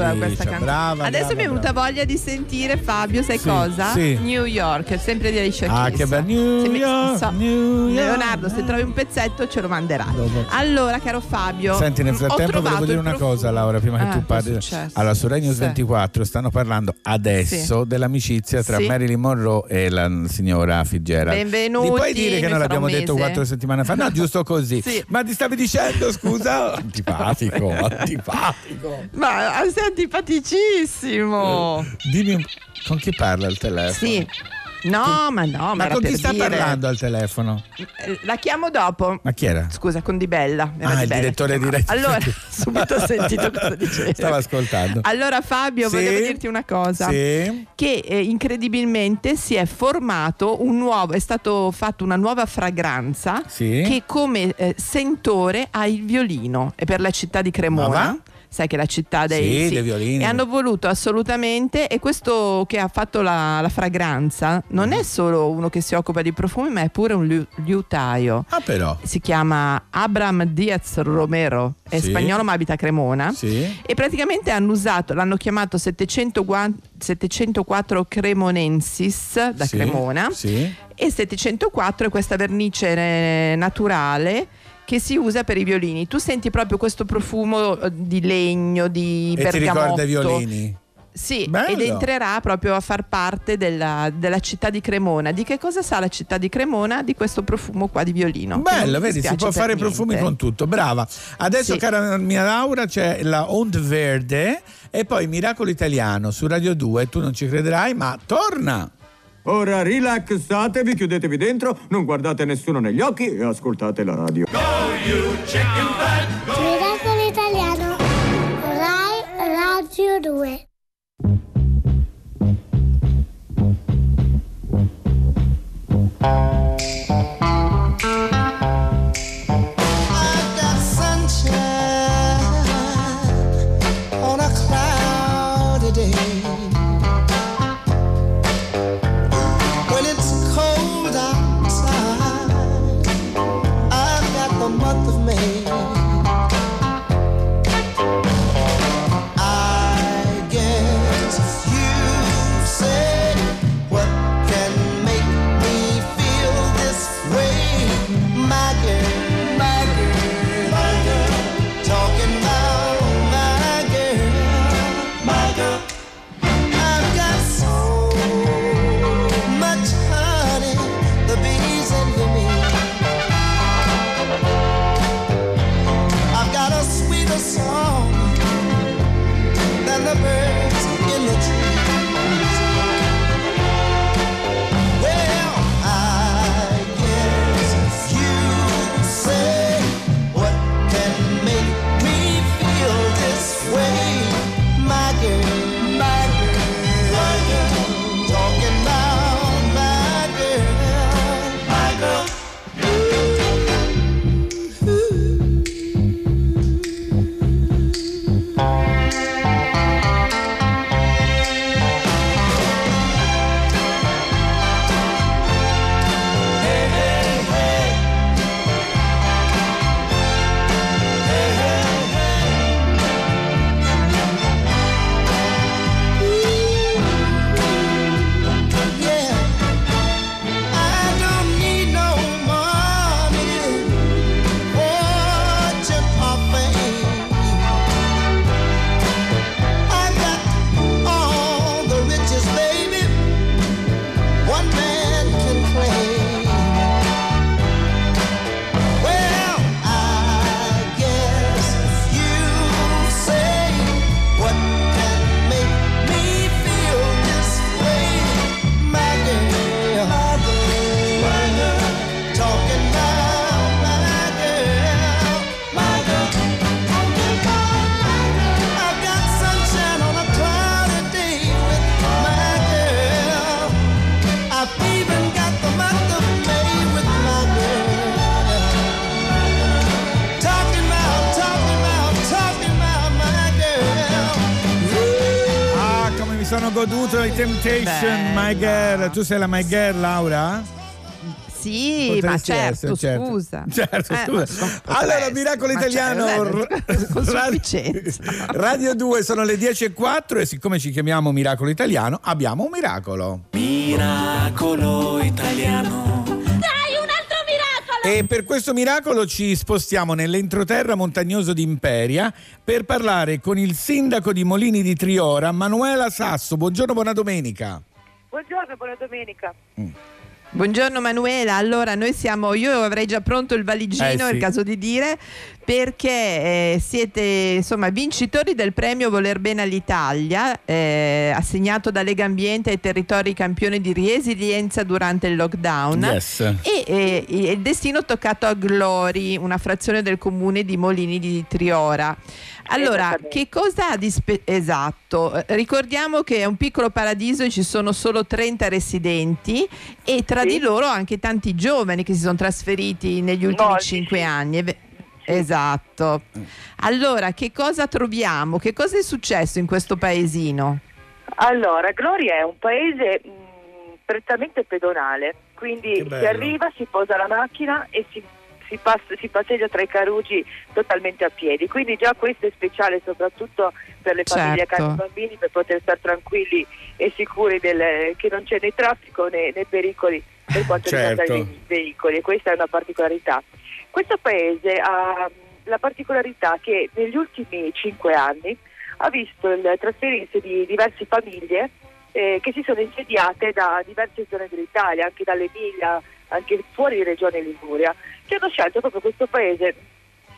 Alicia, questa canzone. brava, Adesso brava, mi è venuta voglia di sentire Fabio, sai Sì, cosa? sì. New York, sempre di Alicia Ah, Keys. che bello. New mi- York, so- New York. Leonardo, se trovi un pezzetto ce lo manderai. Dopo. Allora, caro Fabio, Senti, nel frattempo volevo dire una profumo. cosa, Laura, prima che Ah, tu cosa è parli. successo? Allora, su Rai News Sì. 24 stanno parlando adesso Sì. dell'amicizia tra Sì. Marilyn Monroe e la signora Fitzgerald. Benvenuti, Mi puoi dire che non l'abbiamo detto quattro settimane fa? No, giusto così. Sì. Ma ti stavi dicendo, scusa? *laughs* antipatico, antipatico. Ma sei antipaticissimo. Dimmi con chi parla al telefono? Sì. No, ma no, ma, Ma con chi sta dire. parlando al telefono? La chiamo dopo. Ma chi era? Scusa, con Di Bella. Era Ah, Di il Bella direttore che di. Rai- Allora, *laughs* subito ho sentito cosa *laughs* dicevi. Stavo ascoltando. Allora Fabio, Sì? volevo dirti una cosa. Sì. Che eh, incredibilmente si è formato un nuovo, è stato fatto una nuova fragranza Sì. che come eh, sentore ha il violino. È per la città di Cremona. Sai che la città dei, Sì, dei violini. E hanno voluto assolutamente, e questo che ha fatto la, la fragranza non Mm. è solo uno che si occupa di profumi, ma è pure un liu- liutaio. Ah, però. Si chiama Abram Diaz Romero, è Sì. spagnolo ma abita a Cremona. Sì. E praticamente hanno usato, l'hanno chiamato 700 guan- 704 Cremonensis da Sì, Cremona Sì. e 704 è questa vernice eh, naturale che si usa per i violini. Tu senti proprio questo profumo eh, di legno, di E ti bergamotto. ricorda i violini? Sì, Bello. ed entrerà proprio a far parte della, della città di Cremona. Di che cosa sa la città di Cremona? Di questo profumo qua di violino. Bello, vedi, si può fare niente. profumi con tutto, brava. Adesso, Sì. cara mia Laura, c'è la Ont Verde e poi Miracolo Italiano su Radio 2. Tu non ci crederai, ma torna. Ora rilassatevi, chiudetevi dentro, non guardate nessuno negli occhi e ascoltate la radio. Miracolo Italiano. Rai Radio 2. I've Temptation, Bella. My Girl. Tu sei la My Girl, Laura? sì, ma Potresti certo, essere, certo. scusa. *laughs* Certo, Eh, scusa. ma so- allora, Miracolo ma Italiano, cioè, r- *laughs* *laughs* Radio- sufficienza. Radio 2 sono le 10 e 4 e siccome ci chiamiamo Miracolo Italiano, abbiamo un miracolo. Miracolo italiano. E per questo miracolo ci spostiamo nell'entroterra montagnoso di Imperia per parlare con il sindaco di Molini di Triora, Manuela Sasso. Buongiorno, buona domenica. Buongiorno, buona domenica. Buongiorno Manuela, allora noi siamo, io avrei già pronto il valigino, Eh, è sì. il caso di dire, perché eh, siete insomma vincitori del premio Voler Bene all'Italia, eh, assegnato da Lega Ambiente ai territori campioni di resilienza durante il lockdown. Yes. E eh, il destino toccato a Glori, una frazione del comune di Molini di Triora. Allora, che cosa ha di spe- esatto? Ricordiamo che è un piccolo paradiso e ci sono solo 30 residenti e tra di loro anche tanti giovani che si sono trasferiti negli ultimi Molti, 5 anni. Esatto. Allora, che cosa troviamo? Che cosa è successo in questo paesino? Allora, Gloria è un paese mh, prettamente pedonale, quindi si arriva, si posa la macchina e si, si pass- si passeggia tra i carugi totalmente a piedi. Quindi già questo è speciale soprattutto per le famiglie che Certo. hanno bambini per poter stare tranquilli e sicuri del- che non c'è né traffico né, né pericoli per quanto riguarda Certo. i veicoli e questa è una particolarità. Questo paese ha mh, la particolarità che negli ultimi cinque anni ha visto il trasferirsi di diverse famiglie eh, che si sono insediate da diverse zone dell'Italia, anche dall'Emilia, anche fuori regione Liguria, che hanno scelto proprio questo paese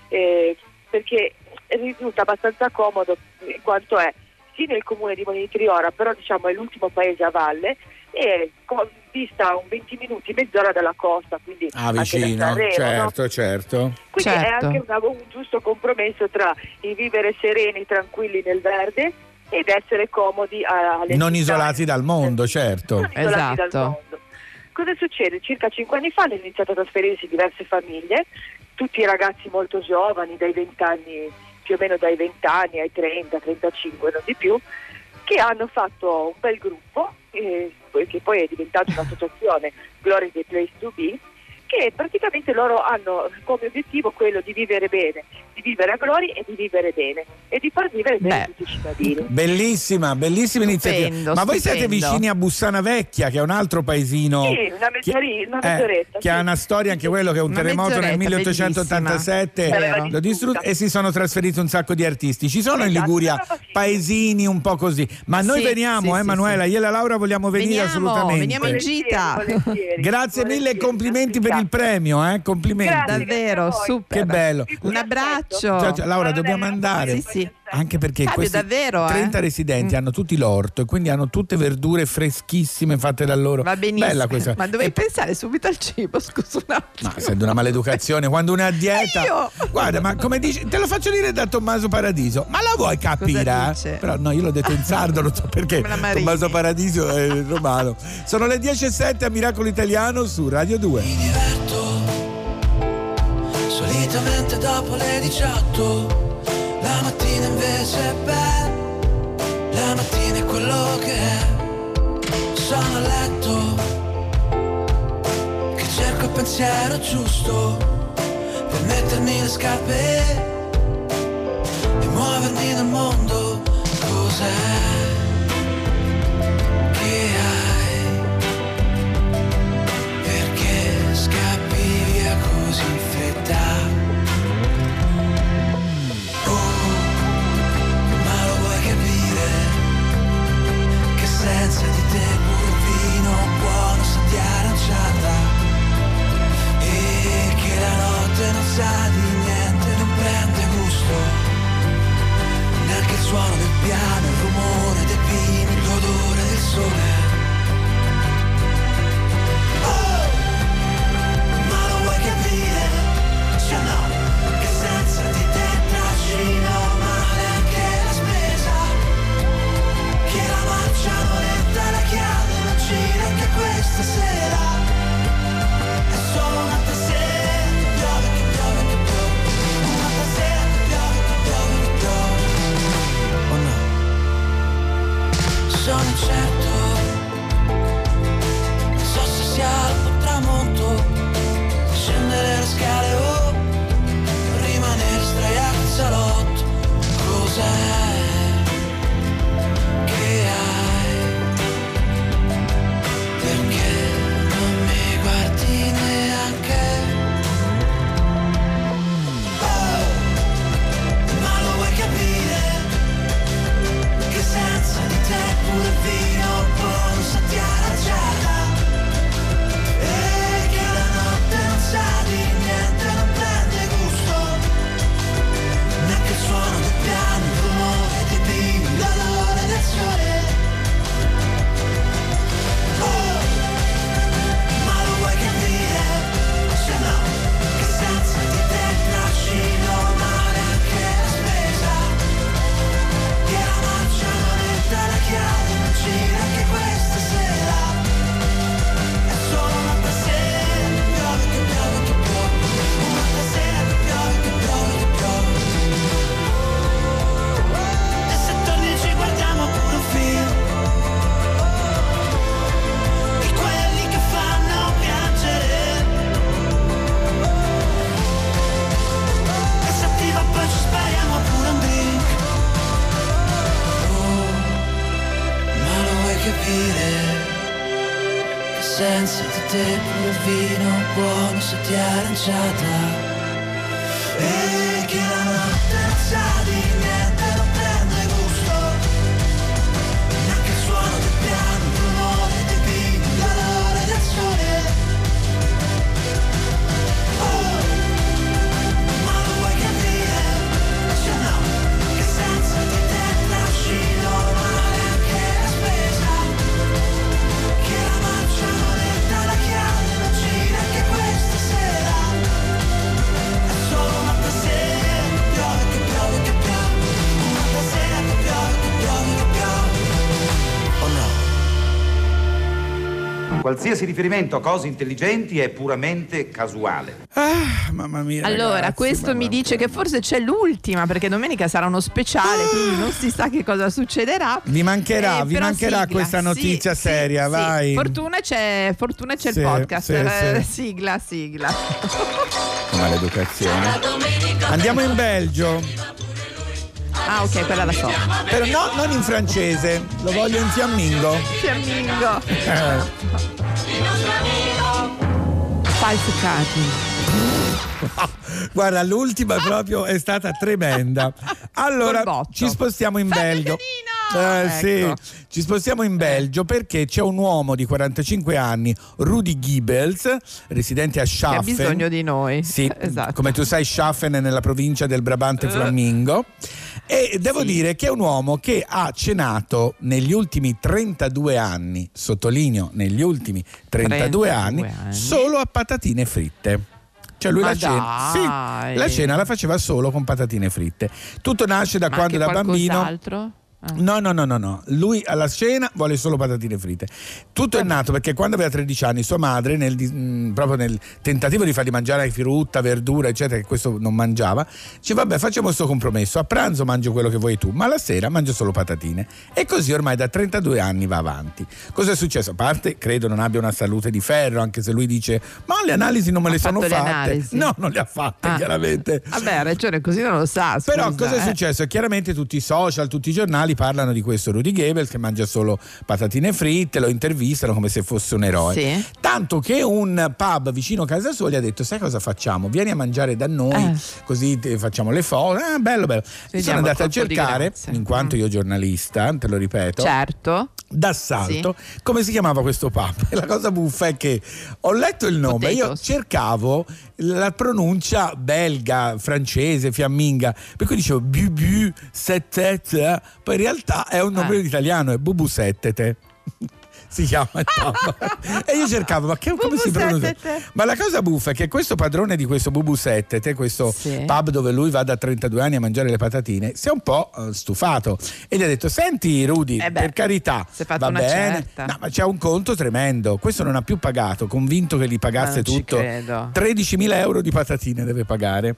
eh, perché risulta abbastanza comodo in quanto è sì nel comune di Molini Triora, però diciamo è l'ultimo paese a valle e co- dista un 20 minuti, mezz'ora dalla costa, quindi Ah, anche da vicino, Sanremo, no? certo, certo. Quindi è Certo. anche una- un giusto compromesso tra il vivere sereni, tranquilli nel verde ed essere comodi alle Non città. isolati dal mondo, certo. Non isolati dal Esatto. mondo. Cosa succede? Circa cinque anni fa hanno iniziato a trasferirsi diverse famiglie, tutti ragazzi molto giovani, dai 20 anni, più o meno dai 20 anni ai 30, 35, non di più, che hanno fatto un bel gruppo, eh, che poi è diventato un'associazione, Glory the Place to Be, che praticamente loro hanno come obiettivo quello di vivere bene, di vivere a Glory e di vivere bene e di far vivere bene tutti i cittadini. Bellissima, bellissima iniziativa. Stupendo, Ma voi siete stupendo. vicini a Bussana Vecchia, che è un altro paesino Sì, una mezz'ori- una che, eh, mezz'oretta, che sì. ha una storia anche quello che è un Una terremoto nel mezz'oretta, 1887 bellissima. lo distrutto e si sono trasferiti un sacco di artisti. Ci sono in Esatto, Liguria paesini un po' così, ma noi Sì, veniamo, sì, eh sì, Manuela, io e la Laura vogliamo venire Veniamo, assolutamente. veniamo in gita. Grazie mille e complimenti per il premio, eh? Complimenti. Davvero, super. Che bello. Un abbraccio. Ciao, ciao, Laura, dobbiamo andare. Sì, sì. Anche perché Fabio, questi davvero, eh? 30 residenti hanno tutti l'orto e quindi hanno tutte verdure freschissime fatte da loro. Va benissimo. Bella questa. Ma dovevi pensare subito al cibo, scusa un attimo. Ma essendo una maleducazione, quando uno è a dieta. Io? Guarda, ma come dici, te lo faccio dire da Tommaso Paradiso. Ma la vuoi capire? Però no, io l'ho detto in sardo, non so perché. Tommaso Paradiso è romano. Sono le 10.07 a Miracolo Italiano su Radio 2. Solitamente dopo le 18 La mattina invece è bella La mattina è quello che è. Sono a letto Che cerco il pensiero giusto Per mettermi le scarpe E muovermi nel mondo. Cos'è? Scappi via così in sa di niente, non prende gusto, neanche il suono del piano, il rumore dei pini, l'odore del sole. Qualsiasi riferimento a cose intelligenti è puramente casuale. Ah, mamma mia. Allora, ragazzi, questo mi dice che forse c'è l'ultima, perché domenica sarà uno speciale, quindi non si sa che cosa succederà. Vi mancherà, Eh, vi mancherà sigla, questa sì, notizia sì, seria, sì. vai. Fortuna c'è, fortuna c'è Sì, il podcast. sì, Eh, sì. *laughs* Sigla, sigla. *laughs* Maleducazione. Andiamo in Belgio. Ah, ok, quella la so. Però no, non in francese, lo voglio in fiammingo. Fiammingo. *laughs* Falsificati. Guarda, l'ultima proprio è stata tremenda. Allora, ci spostiamo in Belgio. Eh, sì, Ecco. ci spostiamo in Belgio perché c'è un uomo di 45 anni, Rudy Giebels, residente a Che ha Schaffen. bisogno di noi. Sì, Esatto. come tu sai, Schaffen è nella provincia del Brabante Eh. Flamingo. E devo dire che è un uomo che ha cenato negli ultimi 32 anni, sottolineo negli ultimi 32, 32 anni, anni. solo a patatine fritte. Cioè lui la cena, sì, la cena la faceva solo con patatine fritte. Tutto nasce da Ma quando da bambino qualcos'altro? Ah. No, no, no, no, no. Lui alla cena vuole solo patatine fritte. Tutto è nato perché quando aveva 13 anni sua madre, nel, mh, proprio nel tentativo di fargli mangiare frutta, verdura, eccetera, che questo non mangiava, dice vabbè facciamo questo compromesso, a pranzo mangio quello che vuoi tu, ma la sera mangio solo patatine. E così ormai da 32 anni va avanti. Cosa è successo? A parte credo non abbia una salute di ferro, anche se lui dice ma le analisi non me le Ha sono fatte. analisi? No, non le ha fatte Ah. chiaramente. Vabbè, ha ragione, così non lo sa. Però scusa, cosa è eh. successo? Chiaramente tutti i social, tutti i giornali parlano di questo Rudy Goebbels che mangia solo patatine fritte, lo intervistano come se fosse un eroe. Sì. Tanto che un pub vicino a casa sua gli ha detto sai cosa facciamo? Vieni a mangiare da noi, Eh. così facciamo le foto. Ah, bello, bello. Mi sono andato a cercare, in quanto io giornalista, te lo ripeto. Certo. D'assalto, come si chiamava questo pub? *laughs* La cosa buffa è che ho letto il nome, io Potatoes. cercavo la pronuncia belga, francese, fiamminga, per cui dicevo bubu settete, poi in realtà è un nome Eh. italiano, è bubu settete. *laughs* si chiama *laughs* e io cercavo, ma che, come si pronuncia? Bubusettete. Ma la cosa buffa è che questo padrone di questo Bubu Settete, questo Sì. pub dove lui va da 32 anni a mangiare le patatine, si è un po' eh, stufato e gli ha detto: Senti, Rudy, Eh beh, per carità, va bene, no, ma c'è un conto tremendo. Questo non ha più pagato, convinto che gli pagasse tutto. credo. 13.000 euro di patatine deve pagare.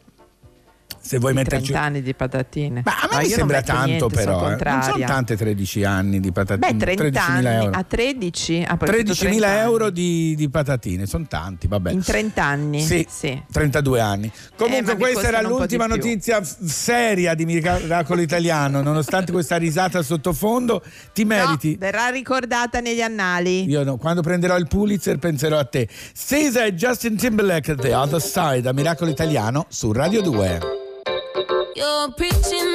Se vuoi metterci. 30 anni di patatine. Ma a me No, mi sembra tanto, niente, però. sono eh. Non sono tante 13 anni di patatine. Beh, 30 13.000 anni euro. a 13? Ah, poi ho detto 13.000 30 euro di, di patatine, sono tanti, vabbè. In 30 anni? Sì, Sì. 32 anni. Eh, Comunque mi questa era l'ultima notizia seria di Miracolo Italiano, nonostante questa risata sottofondo, ti meriti. No, verrà ricordata negli annali. Io no, quando prenderò il Pulitzer penserò a te. Cesar e Justin Timberlake, The Other Side, a Miracolo Italiano su Radio 2. You're preaching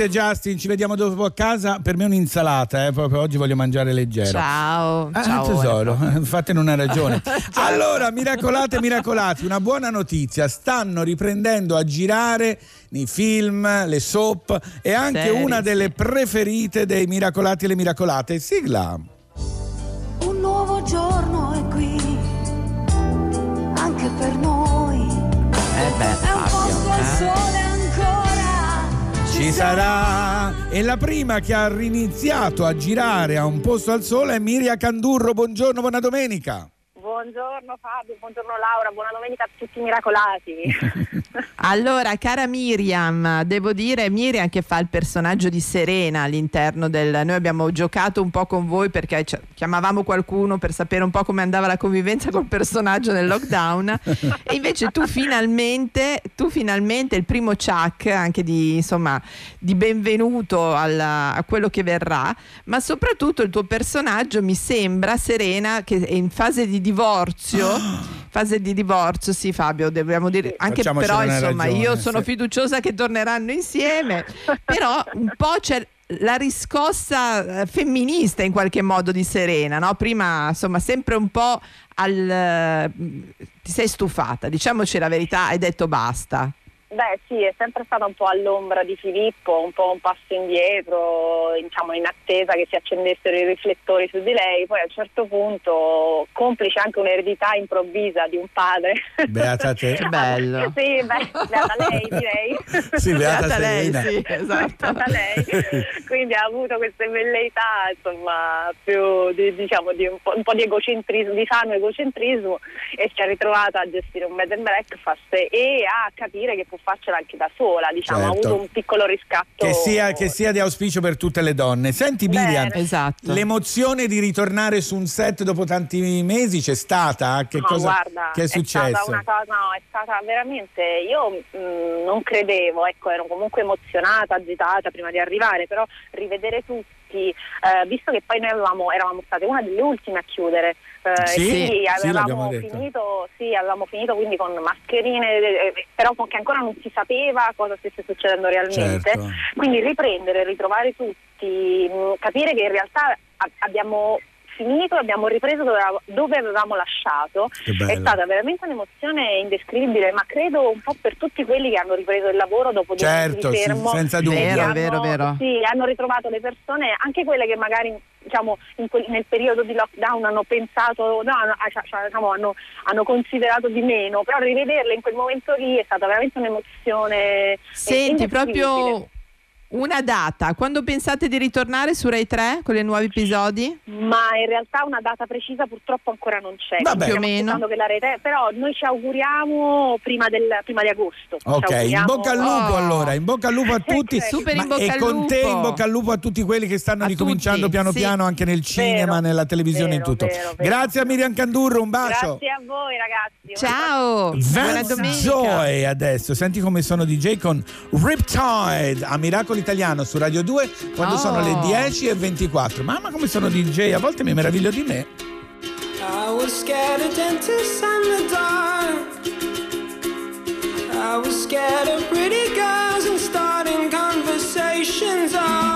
Grazie Justin, ci vediamo dopo a casa. Per me è un'insalata, eh, proprio oggi voglio mangiare leggero. Ciao, Ah, ciao. tesoro, *laughs* fatene una ragione. *laughs* allora, miracolate e miracolati, una buona notizia, stanno riprendendo a girare nei film, le soap e anche Serie, una sì. delle preferite dei miracolati e le miracolate, sigla. Un nuovo giorno è qui, anche per noi. Eh beh, È un posto al sole ancora. Ci sarà! E la prima che ha riniziato a girare a un posto al sole è Miria Candurro. Buongiorno, buona domenica. Buongiorno Fabio, buongiorno Laura, buona domenica a tutti i miracolati. *laughs* Allora, cara Miriam, devo dire Miriam che fa il personaggio di Serena all'interno del... Noi abbiamo giocato un po' con voi perché chiamavamo qualcuno per sapere un po' come andava la convivenza col personaggio nel lockdown *laughs* e invece tu finalmente, tu finalmente il primo Chuck anche di, insomma, di benvenuto alla- a quello che verrà, ma soprattutto il tuo personaggio mi sembra Serena che è in fase di divorzio. *gasps* Fase di divorzio, sì Fabio, dobbiamo dire, anche Facciamocene però insomma ragione, io sono sì. fiduciosa che torneranno insieme, però un po' c'è la riscossa eh, femminista in qualche modo di Serena, no? Prima insomma sempre un po' al... eh, ti sei stufata, diciamoci la verità, hai detto basta. Beh sì, è sempre stata un po' all'ombra di Filippo, un po' un passo indietro, diciamo in attesa che si accendessero i riflettori su di lei, poi a un certo punto, complice anche un'eredità improvvisa di un padre. Beata te. *laughs* Che bello. sì, beh, beata lei direi. Sì, beata Beata lei, sì, esatto. Beata lei. Quindi ha avuto queste velleità, insomma, più di, diciamo, di un, po', un po' di egocentrismo, di sano egocentrismo e si è ritrovata a gestire un bed and breakfast e a capire che può farcela anche da sola, diciamo, ha Certo. avuto un piccolo riscatto. Che sia, che sia di auspicio per tutte le donne. Senti, Miriam, Esatto. l'emozione di ritornare su un set dopo tanti mesi c'è stata? Che No, cosa guarda, che è stata successo? una cosa, no, è stata veramente. Io mh, non credevo, ecco, ero comunque emozionata, agitata prima di arrivare, però rivedere tutti, eh, visto che poi noi avevamo, eravamo state una delle ultime a chiudere. eh, Sì? quindi Sì, avevamo detto. finito, sì, avevamo finito quindi con mascherine, eh, eh, però che ancora non si sapeva cosa stesse succedendo realmente. Certo. Quindi riprendere, ritrovare tutti, mh, capire che in realtà a- abbiamo finito, abbiamo ripreso dove, dove avevamo lasciato. È stata veramente un'emozione indescrivibile, ma credo un po' per tutti quelli che hanno ripreso il lavoro dopo due Certo, mesi di sì, fermo. senza dubbio. Vero, Hanno- vero, vero. Sì, hanno ritrovato le persone, anche quelle che magari diciamo, in quel- nel periodo di lockdown hanno pensato, no, hanno, ah, cioè, cioè, diciamo, hanno, hanno considerato di meno, però rivederle in quel momento lì è stata veramente un'emozione. Senti, proprio una data, quando pensate di ritornare su Rai 3 con i nuovi episodi? Ma in realtà una data precisa purtroppo ancora non c'è. Vabbè. Stiamo Più o meno. aspettando che la rete, però noi ci auguriamo prima, del, prima di agosto. Ok, in bocca al lupo Oh. allora, in bocca al lupo a *laughs* tutti. Super in bocca e al con te in bocca al lupo a tutti quelli che stanno A ricominciando tutti, piano sì. piano anche nel cinema, Vero, nella televisione e in tutto. vero, vero. Grazie a Miriam Candurro, un bacio. Grazie a voi ragazzi. Ciao, buona. Joy adesso, senti come sono DJ con Riptide a Miracolo Italiano su Radio 2 quando Oh. sono le 10 e 24. Mamma come sono DJ, a volte mi meraviglio di me. I was scared of dentists and the dark. I was scared of pretty girls and starting conversations. All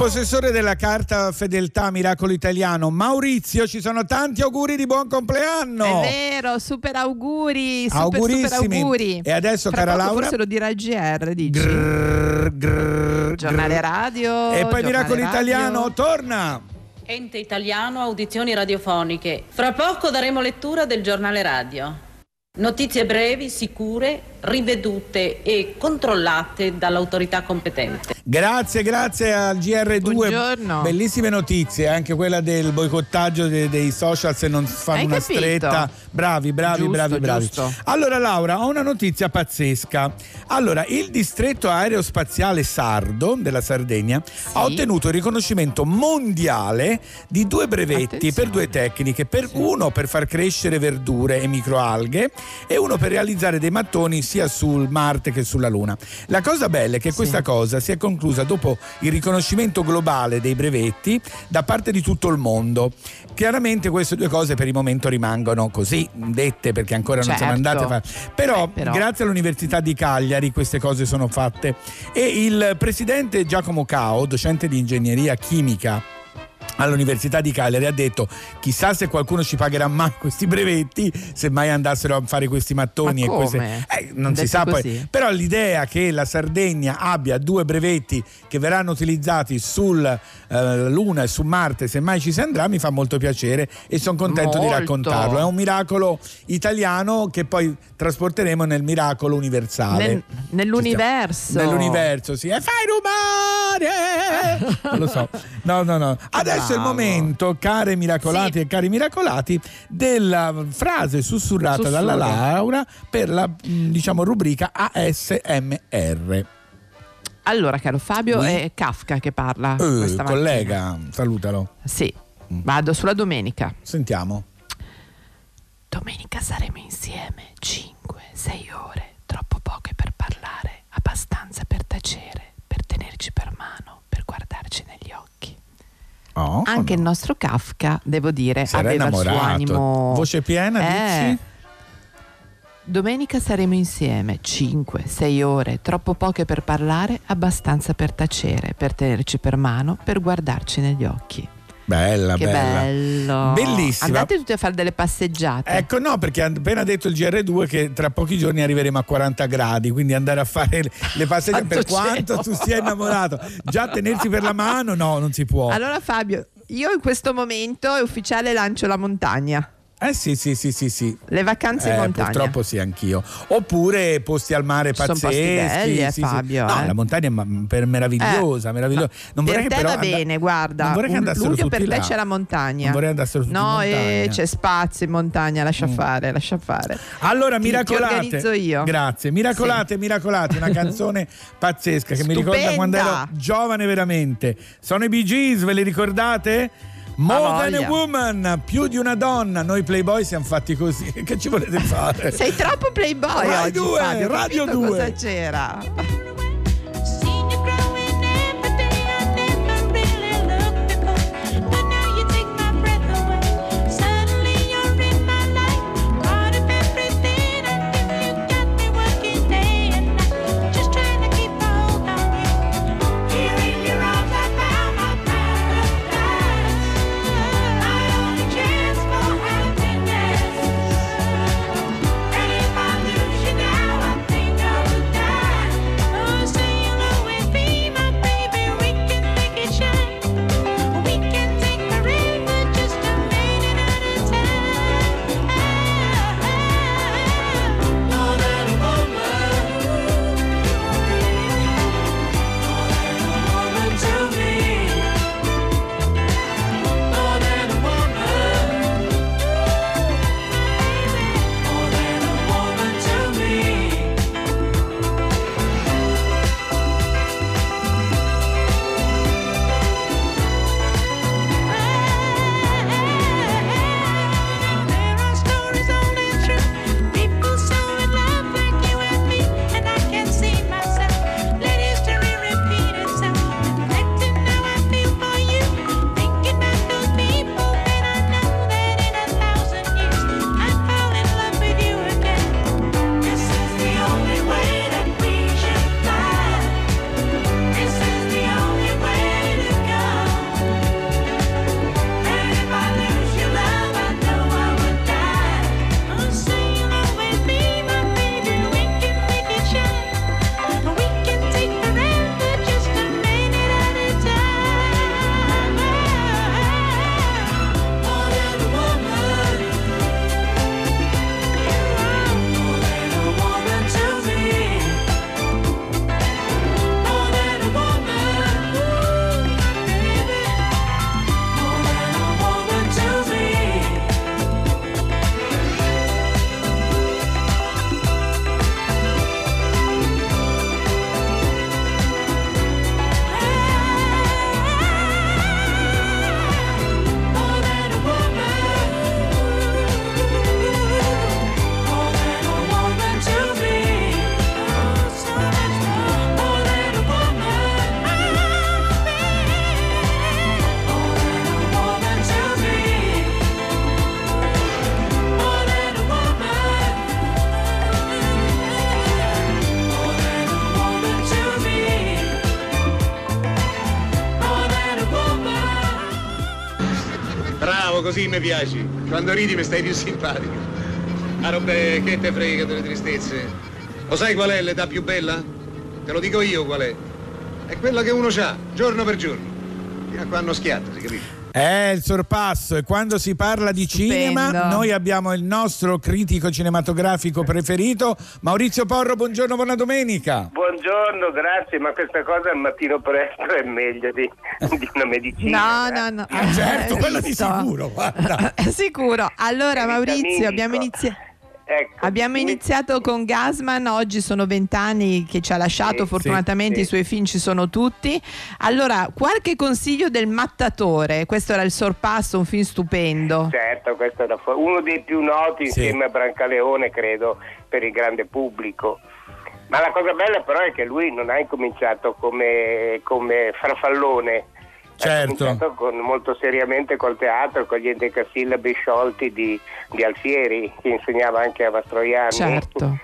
possessore della carta fedeltà Miracolo Italiano, Maurizio, ci sono tanti auguri di buon compleanno. È vero, super auguri, super, Augurissimi. super auguri. E adesso, Fra cara Laura? Forse lo dirà il GR, dici? giornale radio. E poi Miracolo radio. Italiano torna. Ente italiano audizioni radiofoniche. Fra poco daremo lettura del giornale radio. Notizie brevi, sicure, rivedute e controllate dall'autorità competente. Grazie, grazie al GR2. Buongiorno. Bellissime notizie, anche quella del boicottaggio de- dei social se non fanno Hai una capito? stretta. Bravi, bravi, Giusto, bravi, bravi. giusto. Allora Laura, ho una notizia pazzesca. Allora, il distretto aerospaziale sardo della Sardegna ha ottenuto il riconoscimento mondiale di due brevetti per due tecniche, per uno per far crescere verdure e microalghe e uno per realizzare dei mattoni sia sul Marte che sulla Luna. La cosa bella è che questa cosa si è conclusa dopo il riconoscimento globale dei brevetti da parte di tutto il mondo. Chiaramente queste due cose per il momento rimangono così dette perché ancora non siamo Certo. andate a fare. Però, però. grazie all'Università di Cagliari queste cose sono fatte e il presidente Giacomo Cao, docente di ingegneria chimica all'Università di Cagliari ha detto chissà se qualcuno ci pagherà mai questi brevetti se mai andassero a fare questi mattoni Ma e queste eh, non si Detto sa poi. però l'idea che la Sardegna abbia due brevetti che verranno utilizzati sulla Luna e su Marte se mai ci si andrà mi fa molto piacere e sono contento di Molto. raccontarlo. È un miracolo italiano che poi trasporteremo nel miracolo universale. Nel- nell'universo. nell'universo sì. E fai rubare non lo so. No no no. Adesso è il momento care miracolati e cari miracolati della frase sussurrata dalla Sussurra. Laura per la mh, diciamo rubrica ASMR Allora, caro Fabio, è Kafka che parla. Eh, collega salutalo Sì, vado sulla domenica. sentiamo Domenica saremo insieme 5-6 ore, troppo poche per parlare, abbastanza per tacere, per tenerci per mano, per guardarci negli occhi. Oh, Anche il nostro Kafka, devo dire, era aveva il suo innamorato. animo. Voce piena, Eh. dici? Domenica saremo insieme 5-6 ore, troppo poche per parlare, abbastanza per tacere, per tenerci per mano, per guardarci negli occhi. Bella, Che bella. bello. Bellissima. Andate tutti a fare delle passeggiate. Ecco, no, perché ha appena detto il GR2 che tra pochi giorni arriveremo a 40 gradi, quindi andare a fare le- passeggiate per Santo quanto cielo. tu sia innamorato. Già tenersi per la mano, no, non si può. Allora Fabio, io in questo momento è ufficiale lancio la montagna. Eh sì, sì, sì, sì, sì. Le vacanze in Eh, montagna. Purtroppo sì, anch'io. Oppure posti al mare sono pazzeschi. eh, sì, sì. Fabio, No, eh. la montagna è meravigliosa, Eh, meravigliosa. Non per vorrei te che però va bene, guarda. non vorrei che andassero luglio per tutti te là. c'è la montagna. Non vorrei andassero tutti in No. Mm. eh, c'è spazio in montagna, lascia fare, lascia fare. Allora, Ti- ti miracolate. organizzo io. Grazie. Miracolate, miracolate, una canzone *laughs* pazzesca che mi ricorda Stupenda. quando ero giovane veramente. Sono i Bee Gees, ve li ricordate? More Ha than a woman, più di una donna. Noi playboy siamo fatti così. *laughs* Che ci volete fare? Sei troppo playboy Rai oggi, due, Fabio. Radio capito 2. Cosa c'era? Mi piaci. Quando ridi mi stai più simpatico. Ah, robe, che te frega delle tristezze? Lo sai qual è l'età più bella? Te lo dico io qual è. È quella che uno ha, giorno per giorno. Fino a quando schiatta, si capisce? È il sorpasso e quando si parla di cinema noi abbiamo il nostro critico cinematografico preferito Maurizio Porro, buongiorno, buona domenica. Buongiorno, grazie, ma questa cosa al mattino presto è meglio di, di una medicina. No, no, no. Ah, certo, Eh, quello di sicuro. *laughs* Sicuro. Allora, Maurizio, abbiamo iniziato. Ecco, Abbiamo iniziato con Gasman, oggi sono vent'anni che ci ha lasciato, Sì, fortunatamente sì, i suoi film ci sono tutti. Allora, qualche consiglio del mattatore, questo era il sorpasso, un film stupendo. Certo, questo era fu- uno dei più noti Sì. insieme a Brancaleone, credo, per il grande pubblico. Ma la cosa bella però è che lui non ha incominciato come, come farfallone, Certo. ha cominciato con- molto seriamente col teatro, con gli endecasillabi sciolti di, di Alfieri, che insegnava anche a Mastroianni. Certo.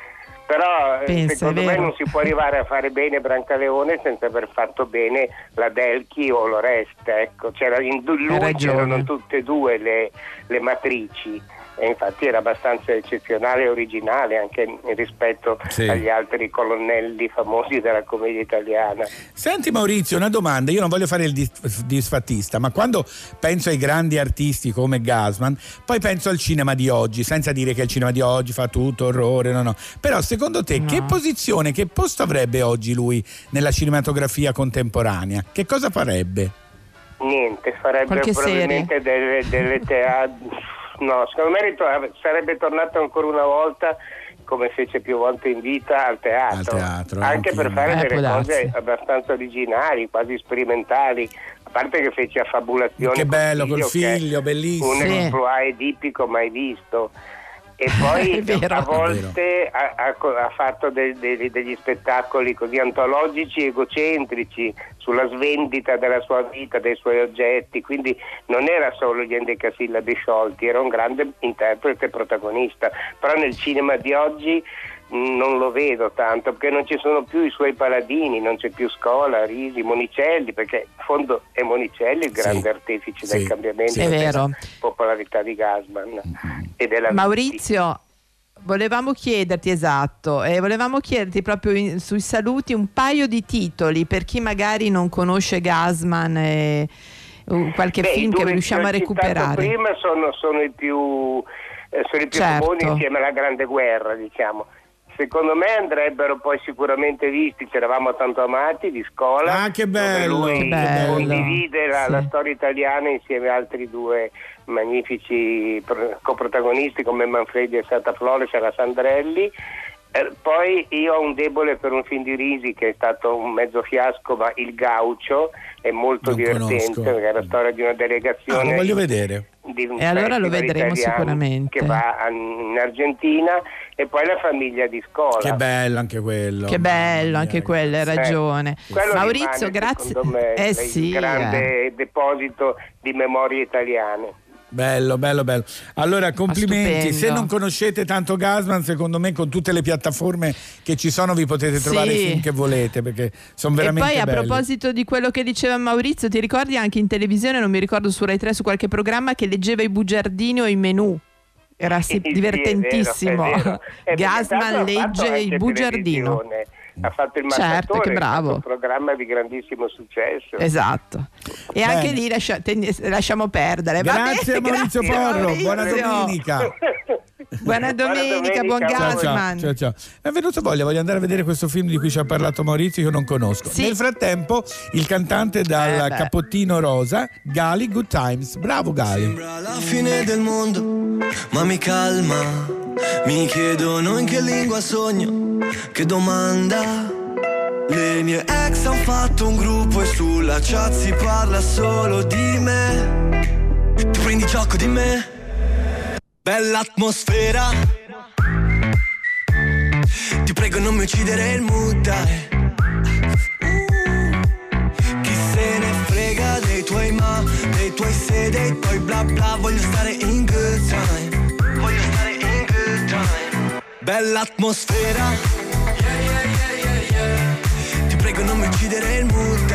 Però eh, Pensa, secondo me non si può arrivare a fare bene Brancaleone senza aver fatto bene la Delchi o l'Oreste. Ecco. C'era in lui c'erano tutte e due le, le matrici e infatti era abbastanza eccezionale e originale anche rispetto Sì. agli altri colonnelli famosi della commedia italiana. Senti Maurizio, una domanda, io non voglio fare il dis- disfattista, ma quando penso ai grandi artisti come Gasman, poi penso al cinema di oggi, senza dire che il cinema di oggi fa tutto orrore, no, no. Però secondo te che posizione, che posto avrebbe oggi lui nella cinematografia contemporanea? Che cosa farebbe? Niente, farebbe Qualche probabilmente delle, delle teatri. No, secondo me ritor- sarebbe tornato ancora una volta come fece più volte in vita al teatro, Al teatro, anche anche per fare Eh, delle cose darsi. abbastanza originali, quasi sperimentali, a parte che fece affabulazione Che bello, col è figlio, bellissimo. un Sì. edipico mai visto. E poi *laughs* vero. a volte ha, ha fatto de- de- degli spettacoli così antologici, egocentrici, sulla svendita della sua vita, dei suoi oggetti, quindi non era solo gli endecasillabi sciolti, era un grande interprete protagonista, però nel cinema di oggi non lo vedo tanto perché non ci sono più i suoi paladini, non c'è più Scola, Risi, Monicelli, perché in fondo è Monicelli il grande artefice sì, del cambiamento sì. Della vero. popolarità di Gasman e della Maurizio, volevamo chiederti esatto, e volevamo chiederti proprio in- sui saluti un paio di titoli per chi magari non conosce Gasman e uh, qualche Beh, film che riusciamo a recuperare. prima sono, sono i più, eh, sono i più Certo. comuni insieme alla Grande Guerra, diciamo. Secondo me andrebbero poi sicuramente visti, ci eravamo tanto amati, di Scola. Ah, che dove bello, Lui che bello. condivide la, Sì. la storia italiana insieme a altri due magnifici pro- coprotagonisti come Manfredi e Santa Flores e la Sandrelli. Eh, poi io ho un debole per un film di Risi che è stato un mezzo fiasco, ma Il Gaucho è molto Non divertente conosco. perché è la storia di una Ah, delegazione lo voglio vedere. di un E allora lo vedremo italiano sicuramente. che va in Argentina e poi la famiglia di Scola. Che bello anche quello. Che bello, anche quello, hai Eh, ragione. quello Maurizio, rimane, grazie. me, eh il sì, grande deposito di memorie italiane. Bello, bello, bello. Allora, complimenti. Se non conoscete tanto Gasman, secondo me con tutte le piattaforme che ci sono vi potete trovare Sì. i film che volete perché sono E veramente poi a belli. proposito di quello che diceva Maurizio, ti ricordi anche in televisione, non mi ricordo su Rai 3 su qualche programma che leggeva i bugiardini o i menù? Era sì, Sì, sì, è divertentissimo. vero, è vero. *laughs* Gasman legge il bugiardino. televisione. Ha fatto il Certo, che bravo. un programma di grandissimo successo. Esatto. E Bene. anche lì lascia- te- lasciamo perdere. Va Grazie bene, *laughs* Maurizio grazie, Porro, Maurizio. buona domenica. *laughs* Buona domenica, buon buona Ciao, Gasman. ciao, ciao, ciao. Mi è venuto voglia, voglio andare a vedere questo film di cui ci ha parlato Maurizio, che io non conosco. Sì. Nel frattempo, il cantante dal Eh cappottino rosa, Gali Good Times. Bravo Gali. Sembra la fine del mondo, ma mi calma. Mi chiedono in che lingua sogno, che domanda. Le mie ex hanno fatto un gruppo e sulla chat si parla solo di me. Ti prendi gioco di me? Bella atmosfera. Ti prego non mi uccidere il mood, dai. Chi se ne frega dei tuoi ma, dei tuoi se, dei tuoi bla bla. Voglio stare in good time. Voglio stare in good time. Bella atmosfera. Yeah, yeah, yeah, Ti prego non mi uccidere il mood,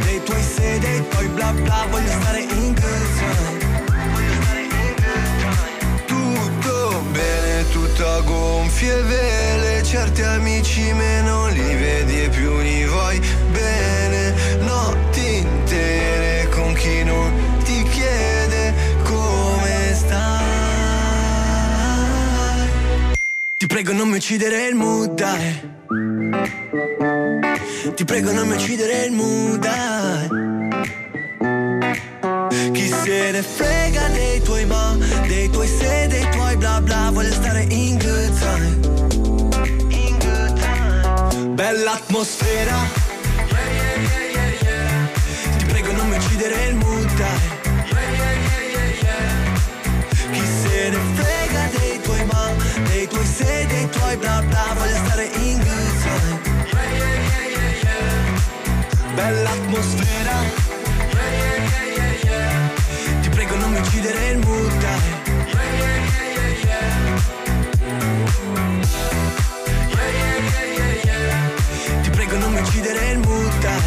se, dei tuoi bla bla Voglio stare in good Tutto bene, tutto a gonfie vele. Certi amici meno li vedi e più li vuoi bene. Notti intere con chi non ti chiede come stai. Ti prego non mi uccidere il dai. Ti prego non mi uccidere il dai se ne frega dei tuoi ma, dei tuoi se, dei tuoi bla bla, voglio stare in good time. In good time. Bella atmosfera. Yeah, yeah, yeah, Ti prego non mi uccidere il mood, Chi se ne frega dei tuoi ma, dei tuoi se, dei tuoi bla bla, voglio stare in good time. Bella atmosfera. Uccidere il mood dai. Ti prego non mi uccidere il mood dai.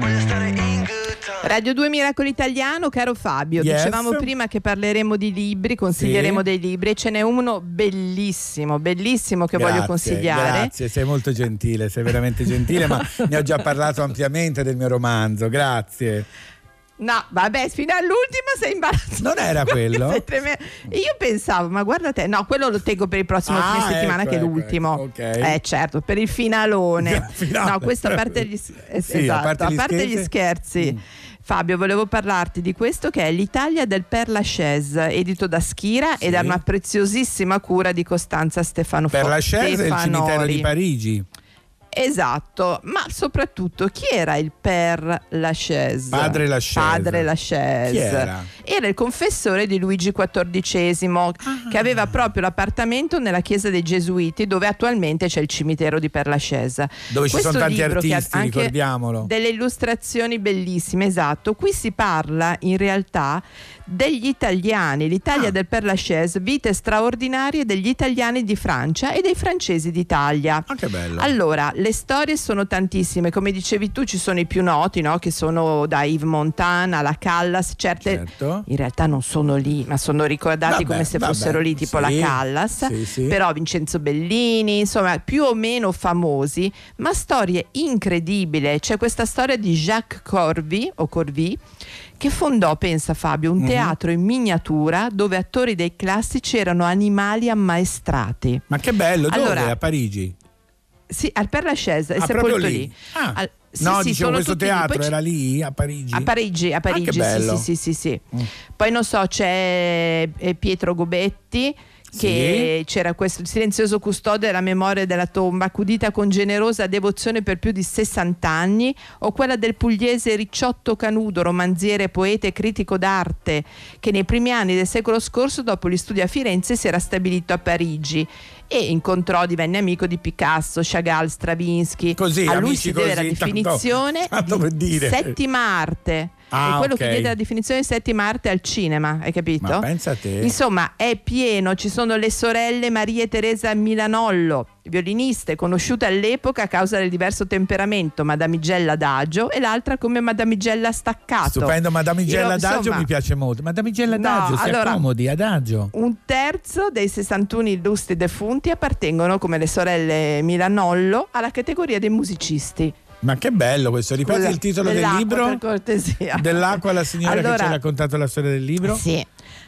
Voglio stare in good time Radio 2 Miracolo Italiano, caro Fabio, Yes. dicevamo prima che parleremo di libri, consiglieremo Sì. dei libri e ce n'è uno bellissimo, bellissimo che voglio Grazie, consigliare. Grazie, sei molto gentile, sei veramente gentile, ma *laughs* ne ho già parlato ampiamente del mio romanzo, grazie. No, vabbè, fino all'ultima sei imbarazzato. Non era *laughs* quello? Io pensavo, ma guarda te, no, quello lo tengo per il prossimo Ah, fine settimana ecco, che è ecco, l'ultimo. ecco, ok. Eh certo, per il finalone. *laughs* Finale. No, questo a parte gli, eh, Sì, a esatto, parte a gli parte gli scherzi. scherzi. Fabio, volevo parlarti di questo che è l'Italia del Père Lachaise, edito da Schira ed è una preziosissima cura di Costanza Stefano Per la Chaise è il cimitero di Parigi. Esatto, ma soprattutto chi era il Père Lachaise? Padre Lachaise. Padre Lachaise. Chi era? Era il confessore di Luigi XIV, Ah. che aveva proprio l'appartamento nella chiesa dei Gesuiti, dove attualmente c'è il cimitero di Père Lachaise. Dove ci Questo sono tanti artisti, anche ricordiamolo. Delle illustrazioni bellissime, esatto. Qui si parla in realtà degli italiani, l'Italia Ah. del Père Lachaise, vite straordinarie degli italiani di Francia e dei francesi d'Italia. Ah, che bello. Allora, le storie sono tantissime, come dicevi tu ci sono i più noti, no? che sono da Yves Montand alla Callas, certe in realtà non sono lì, ma sono ricordati Certo. Vabbè, come se vabbè, fossero lì, tipo sì, la Callas, sì, sì. però Vincenzo Bellini, insomma, più o meno famosi, ma storie incredibili. C'è questa storia di Jacques Corvi o Corvi che fondò, pensa Fabio, un Mhm. teatro in miniatura dove attori dei classici erano animali ammaestrati. Ma che bello, dove? Allora, a Parigi? Sì, al Père Lachaise, è Ah, sepolto proprio lì. lì? Ah. Al- sì, no, sì, dicevo, questo lì. teatro Poi era lì, a Parigi? a Parigi, a Parigi, Ah, che bello. sì, sì, sì, sì, sì. Poi non so, c'è eh, Pietro Gobetti che c'era questo il silenzioso custode della memoria della tomba, accudita con generosa devozione per più di 60 anni, o quella del pugliese Ricciotto Canudo, romanziere, poeta e critico d'arte, che nei primi anni del secolo scorso, dopo gli studi a Firenze, si era stabilito a Parigi e incontrò, divenne amico di Picasso, Chagall, Stravinsky. Così, a lui si deve la così, tanto- definizione tanto per dire. settima arte. Ah, è quello ok. che diede la definizione di settima arte al cinema, hai capito? Ma pensa a te. Insomma, è pieno, ci sono le sorelle Maria e Teresa Milanollo, violiniste conosciute all'epoca a causa del diverso temperamento, Madamigella Adagio e l'altra come Madamigella Staccato. Stupendo, Madamigella Io, Adagio insomma, mi piace molto. Madamigella No, Adagio, si allora- accomodi, Adagio. Un terzo dei 61 illustri defunti appartengono, come le sorelle Milanollo, alla categoria dei musicisti. Ma che bello questo, ripeti Scusa, il titolo del libro? Per cortesia. Dell'acqua la signora che ci Allora- ha raccontato la storia del libro? Sì.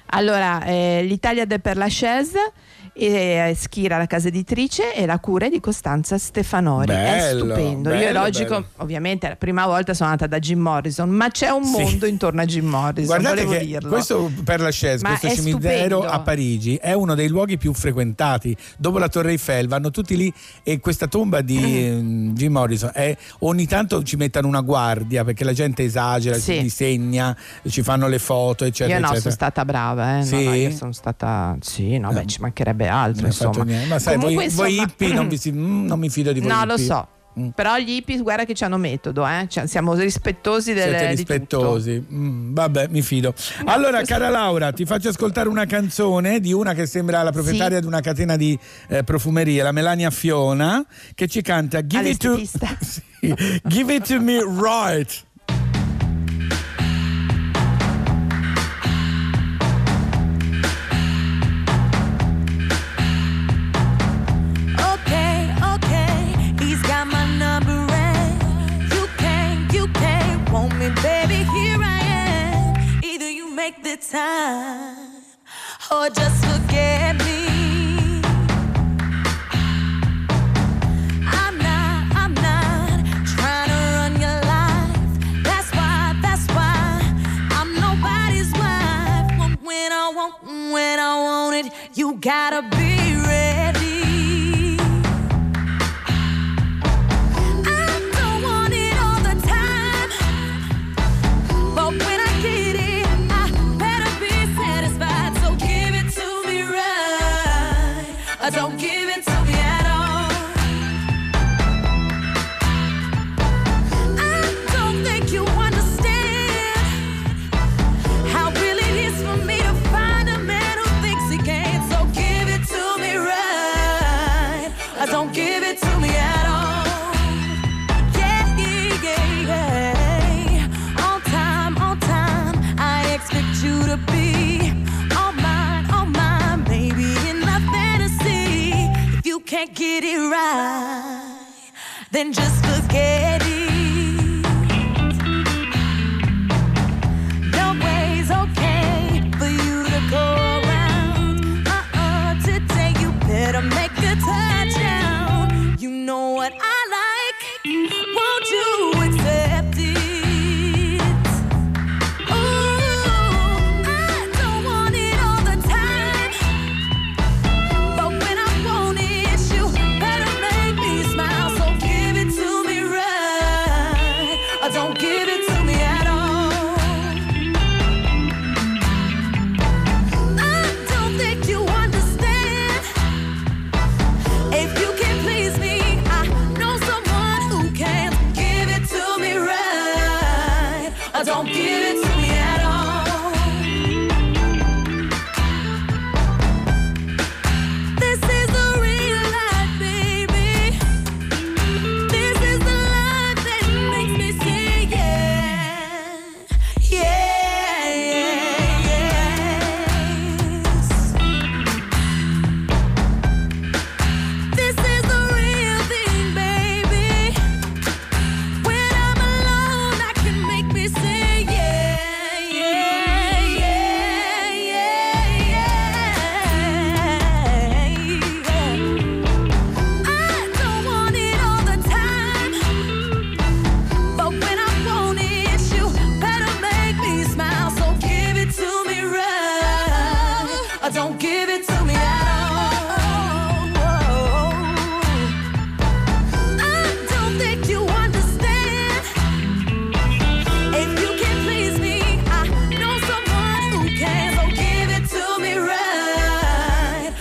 Allora, eh, l'Italia de per la Chaise, eh, Schira la casa editrice e la cura è di Costanza Stefanori. è Bello, stupendo. Io bello, logico, bello. ovviamente la prima volta sono andata da Jim Morrison, ma c'è un Sì. mondo intorno a Jim Morrison. Guardate volevo che dirlo. questo per la Chaise, questo è cimitero stupendo. a Parigi è uno dei luoghi più frequentati. Dopo la Torre Eiffel vanno tutti lì e questa tomba di eh, Jim Morrison è, ogni tanto ci mettono una guardia perché la gente esagera, Sì. si disegna, ci fanno le foto, eccetera. Io no, eccetera. sono stata brava, eh. No, Sì? no, io sono stata. Sì, no, beh, ci mancherebbe altro. Non hai fatto Insomma. niente. Ma sai, Comunque, voi, voi insomma- hippie non, vi si- mm, non mi fido di voi. No, lo hippie. so. Mm. Però gli hippie, guarda che hanno metodo, eh? Cioè, siamo rispettosi delle, Siete di rispettosi. Mm, vabbè, mi fido. Allora, cara Laura, ti faccio ascoltare una canzone di una che sembra la proprietaria di una catena di eh, profumerie, la Melania Fiona, che ci canta Give it to. *laughs* Sì, Give it to me right. Time or just forget me. I'm not, I'm not trying to run your life. That's why, that's why I'm nobody's wife. When I want, when I want it, you gotta be right, then just forget. Don't give it to me at all. I don't think you understand. Give it to me right,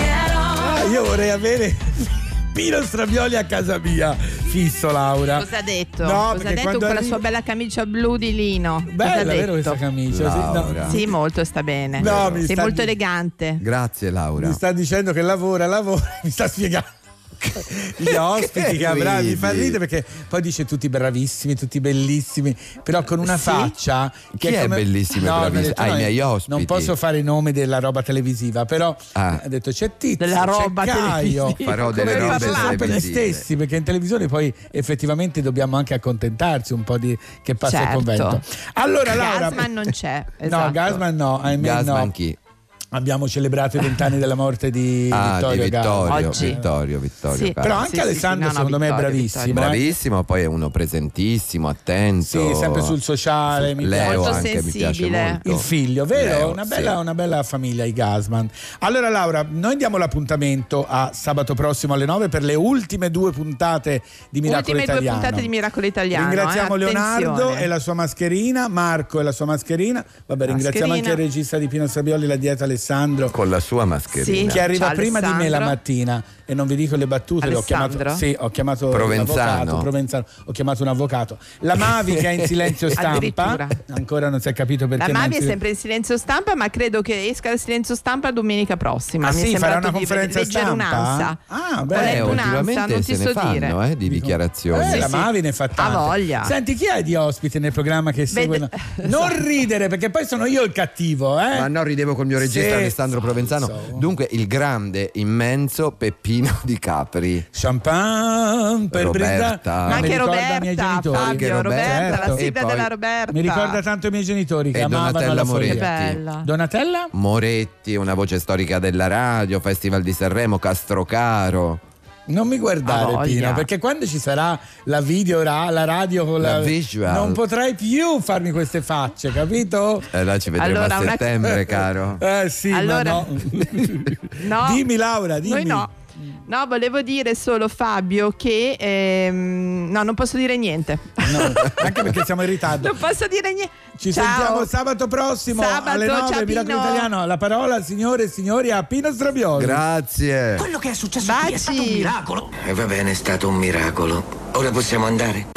at all. Ah, io vorrei avere *laughs* Pino Stravioli a casa mia, fisso Laura. Cosa ha detto? No, Cosa ha detto con la arrivi- sua bella camicia blu di lino? Bella, vero questa camicia? Sì, no. Laura. Sì, molto sta bene. No, Sei sta molto di- elegante. Grazie Laura. Mi sta dicendo che lavora, lavora, *laughs* mi sta spiegando. Gli *laughs* ospiti che avrà mi fa ridere perché poi dice tutti bravissimi, tutti bellissimi, però con una Sì? faccia Chi è bellissimo e mi ha bravissimo? detto, Ah, i no, miei ospiti. Non posso fare i nomi della roba televisiva, però Ah. ha detto c'è Tizio, Della c'è roba Caio. televisiva. Farò delle Come robe sempre gli stessi, perché in televisione poi effettivamente dobbiamo anche accontentarsi un po' di che passa il Certo. convento. Allora Laura, Gasman non c'è. No, esatto. Gasman no, ahimè Gasman no. chi? Abbiamo celebrato i vent'anni della morte di *laughs* Ah, Vittorio di Gasman. Vittorio, Oggi. Vittorio, Vittorio. Sì. Però anche Sì, sì, Alessandro sì, no, no, secondo me è bravissimo. Vittorio. eh. Bravissimo, poi è uno presentissimo, attento. Sì, sempre sul sociale, mi Leo Molto anche mi piace sensibile. molto. Il figlio, vero? Leo, una, bella, sì. una bella famiglia, i Gasman. Allora, Laura, noi diamo l'appuntamento a sabato prossimo alle 9 per le ultime due puntate di Miracolo Ultime due Italiano. puntate di Miracolo Italiano. Ringraziamo eh, Leonardo e la sua mascherina, Marco e la sua mascherina. Vabbè, ringraziamo Mascherina. anche il regista di Pino Sabioli, la dieta Alessandro. Con la sua mascherina. Sì. che arriva Ciao, prima di me la Alessandro. mattina e non vi dico le battute, l'ho chiamato, sì, ho chiamato Provenzano. l'avvocato, Provenzano, ho chiamato un avvocato. La Mavi che è in silenzio *laughs* stampa, ancora non si è capito perché La ma Mavi è sempre in silenzio stampa, ma credo che esca il silenzio stampa domenica prossima. Ah, Mi è sì, farà una di conferenza leggere stampa? un'ansa. Ah, beh, Eh, un'ansa, ultimamente non se ti ne so fanno dire. eh, di dichiarazioni. Eh, Sì, la sì. Mavi ne fa tante. Voglia. Senti, chi hai di ospite nel programma che segue? *laughs* Vede- Non ridere, perché poi sono io il cattivo, eh? Ma no, ridevo col mio regista Sì, Alessandro Provenzano. so. Dunque, il grande, immenso Peppino *laughs* di Capri. Champagne per Roberta. Ma Mi anche ricorda i miei Roberta, genitori. Fabio, Anche Roberta, Roberta, la certo. sigla poi- della Roberta. Mi ricorda tanto i miei genitori che E amavano Donatella la Moretti. bella. Donatella? Moretti, una voce storica della radio, Festival di Sanremo, Castrocaro. Non mi guardare. Pino, perché quando ci sarà la video, la radio con la, La visual. non potrai più farmi queste facce, capito? E là ci vedremo Allora, a una- settembre, *laughs* caro. Eh sì, Allora- ma no. *laughs* No. Dimmi Laura, dimmi. Noi no. No, volevo dire solo Fabio che ehm, no, non posso dire niente. No, anche perché siamo in ritardo. Non posso dire niente. Ci Ciao. sentiamo sabato prossimo Sabato, alle 9 ciao, Miracolo Pino. Italiano. La parola, signore e signori, a Pino Strabioli. Grazie. Quello che è successo qui è stato un Baci. miracolo. E va bene, è stato un miracolo. Ora possiamo andare?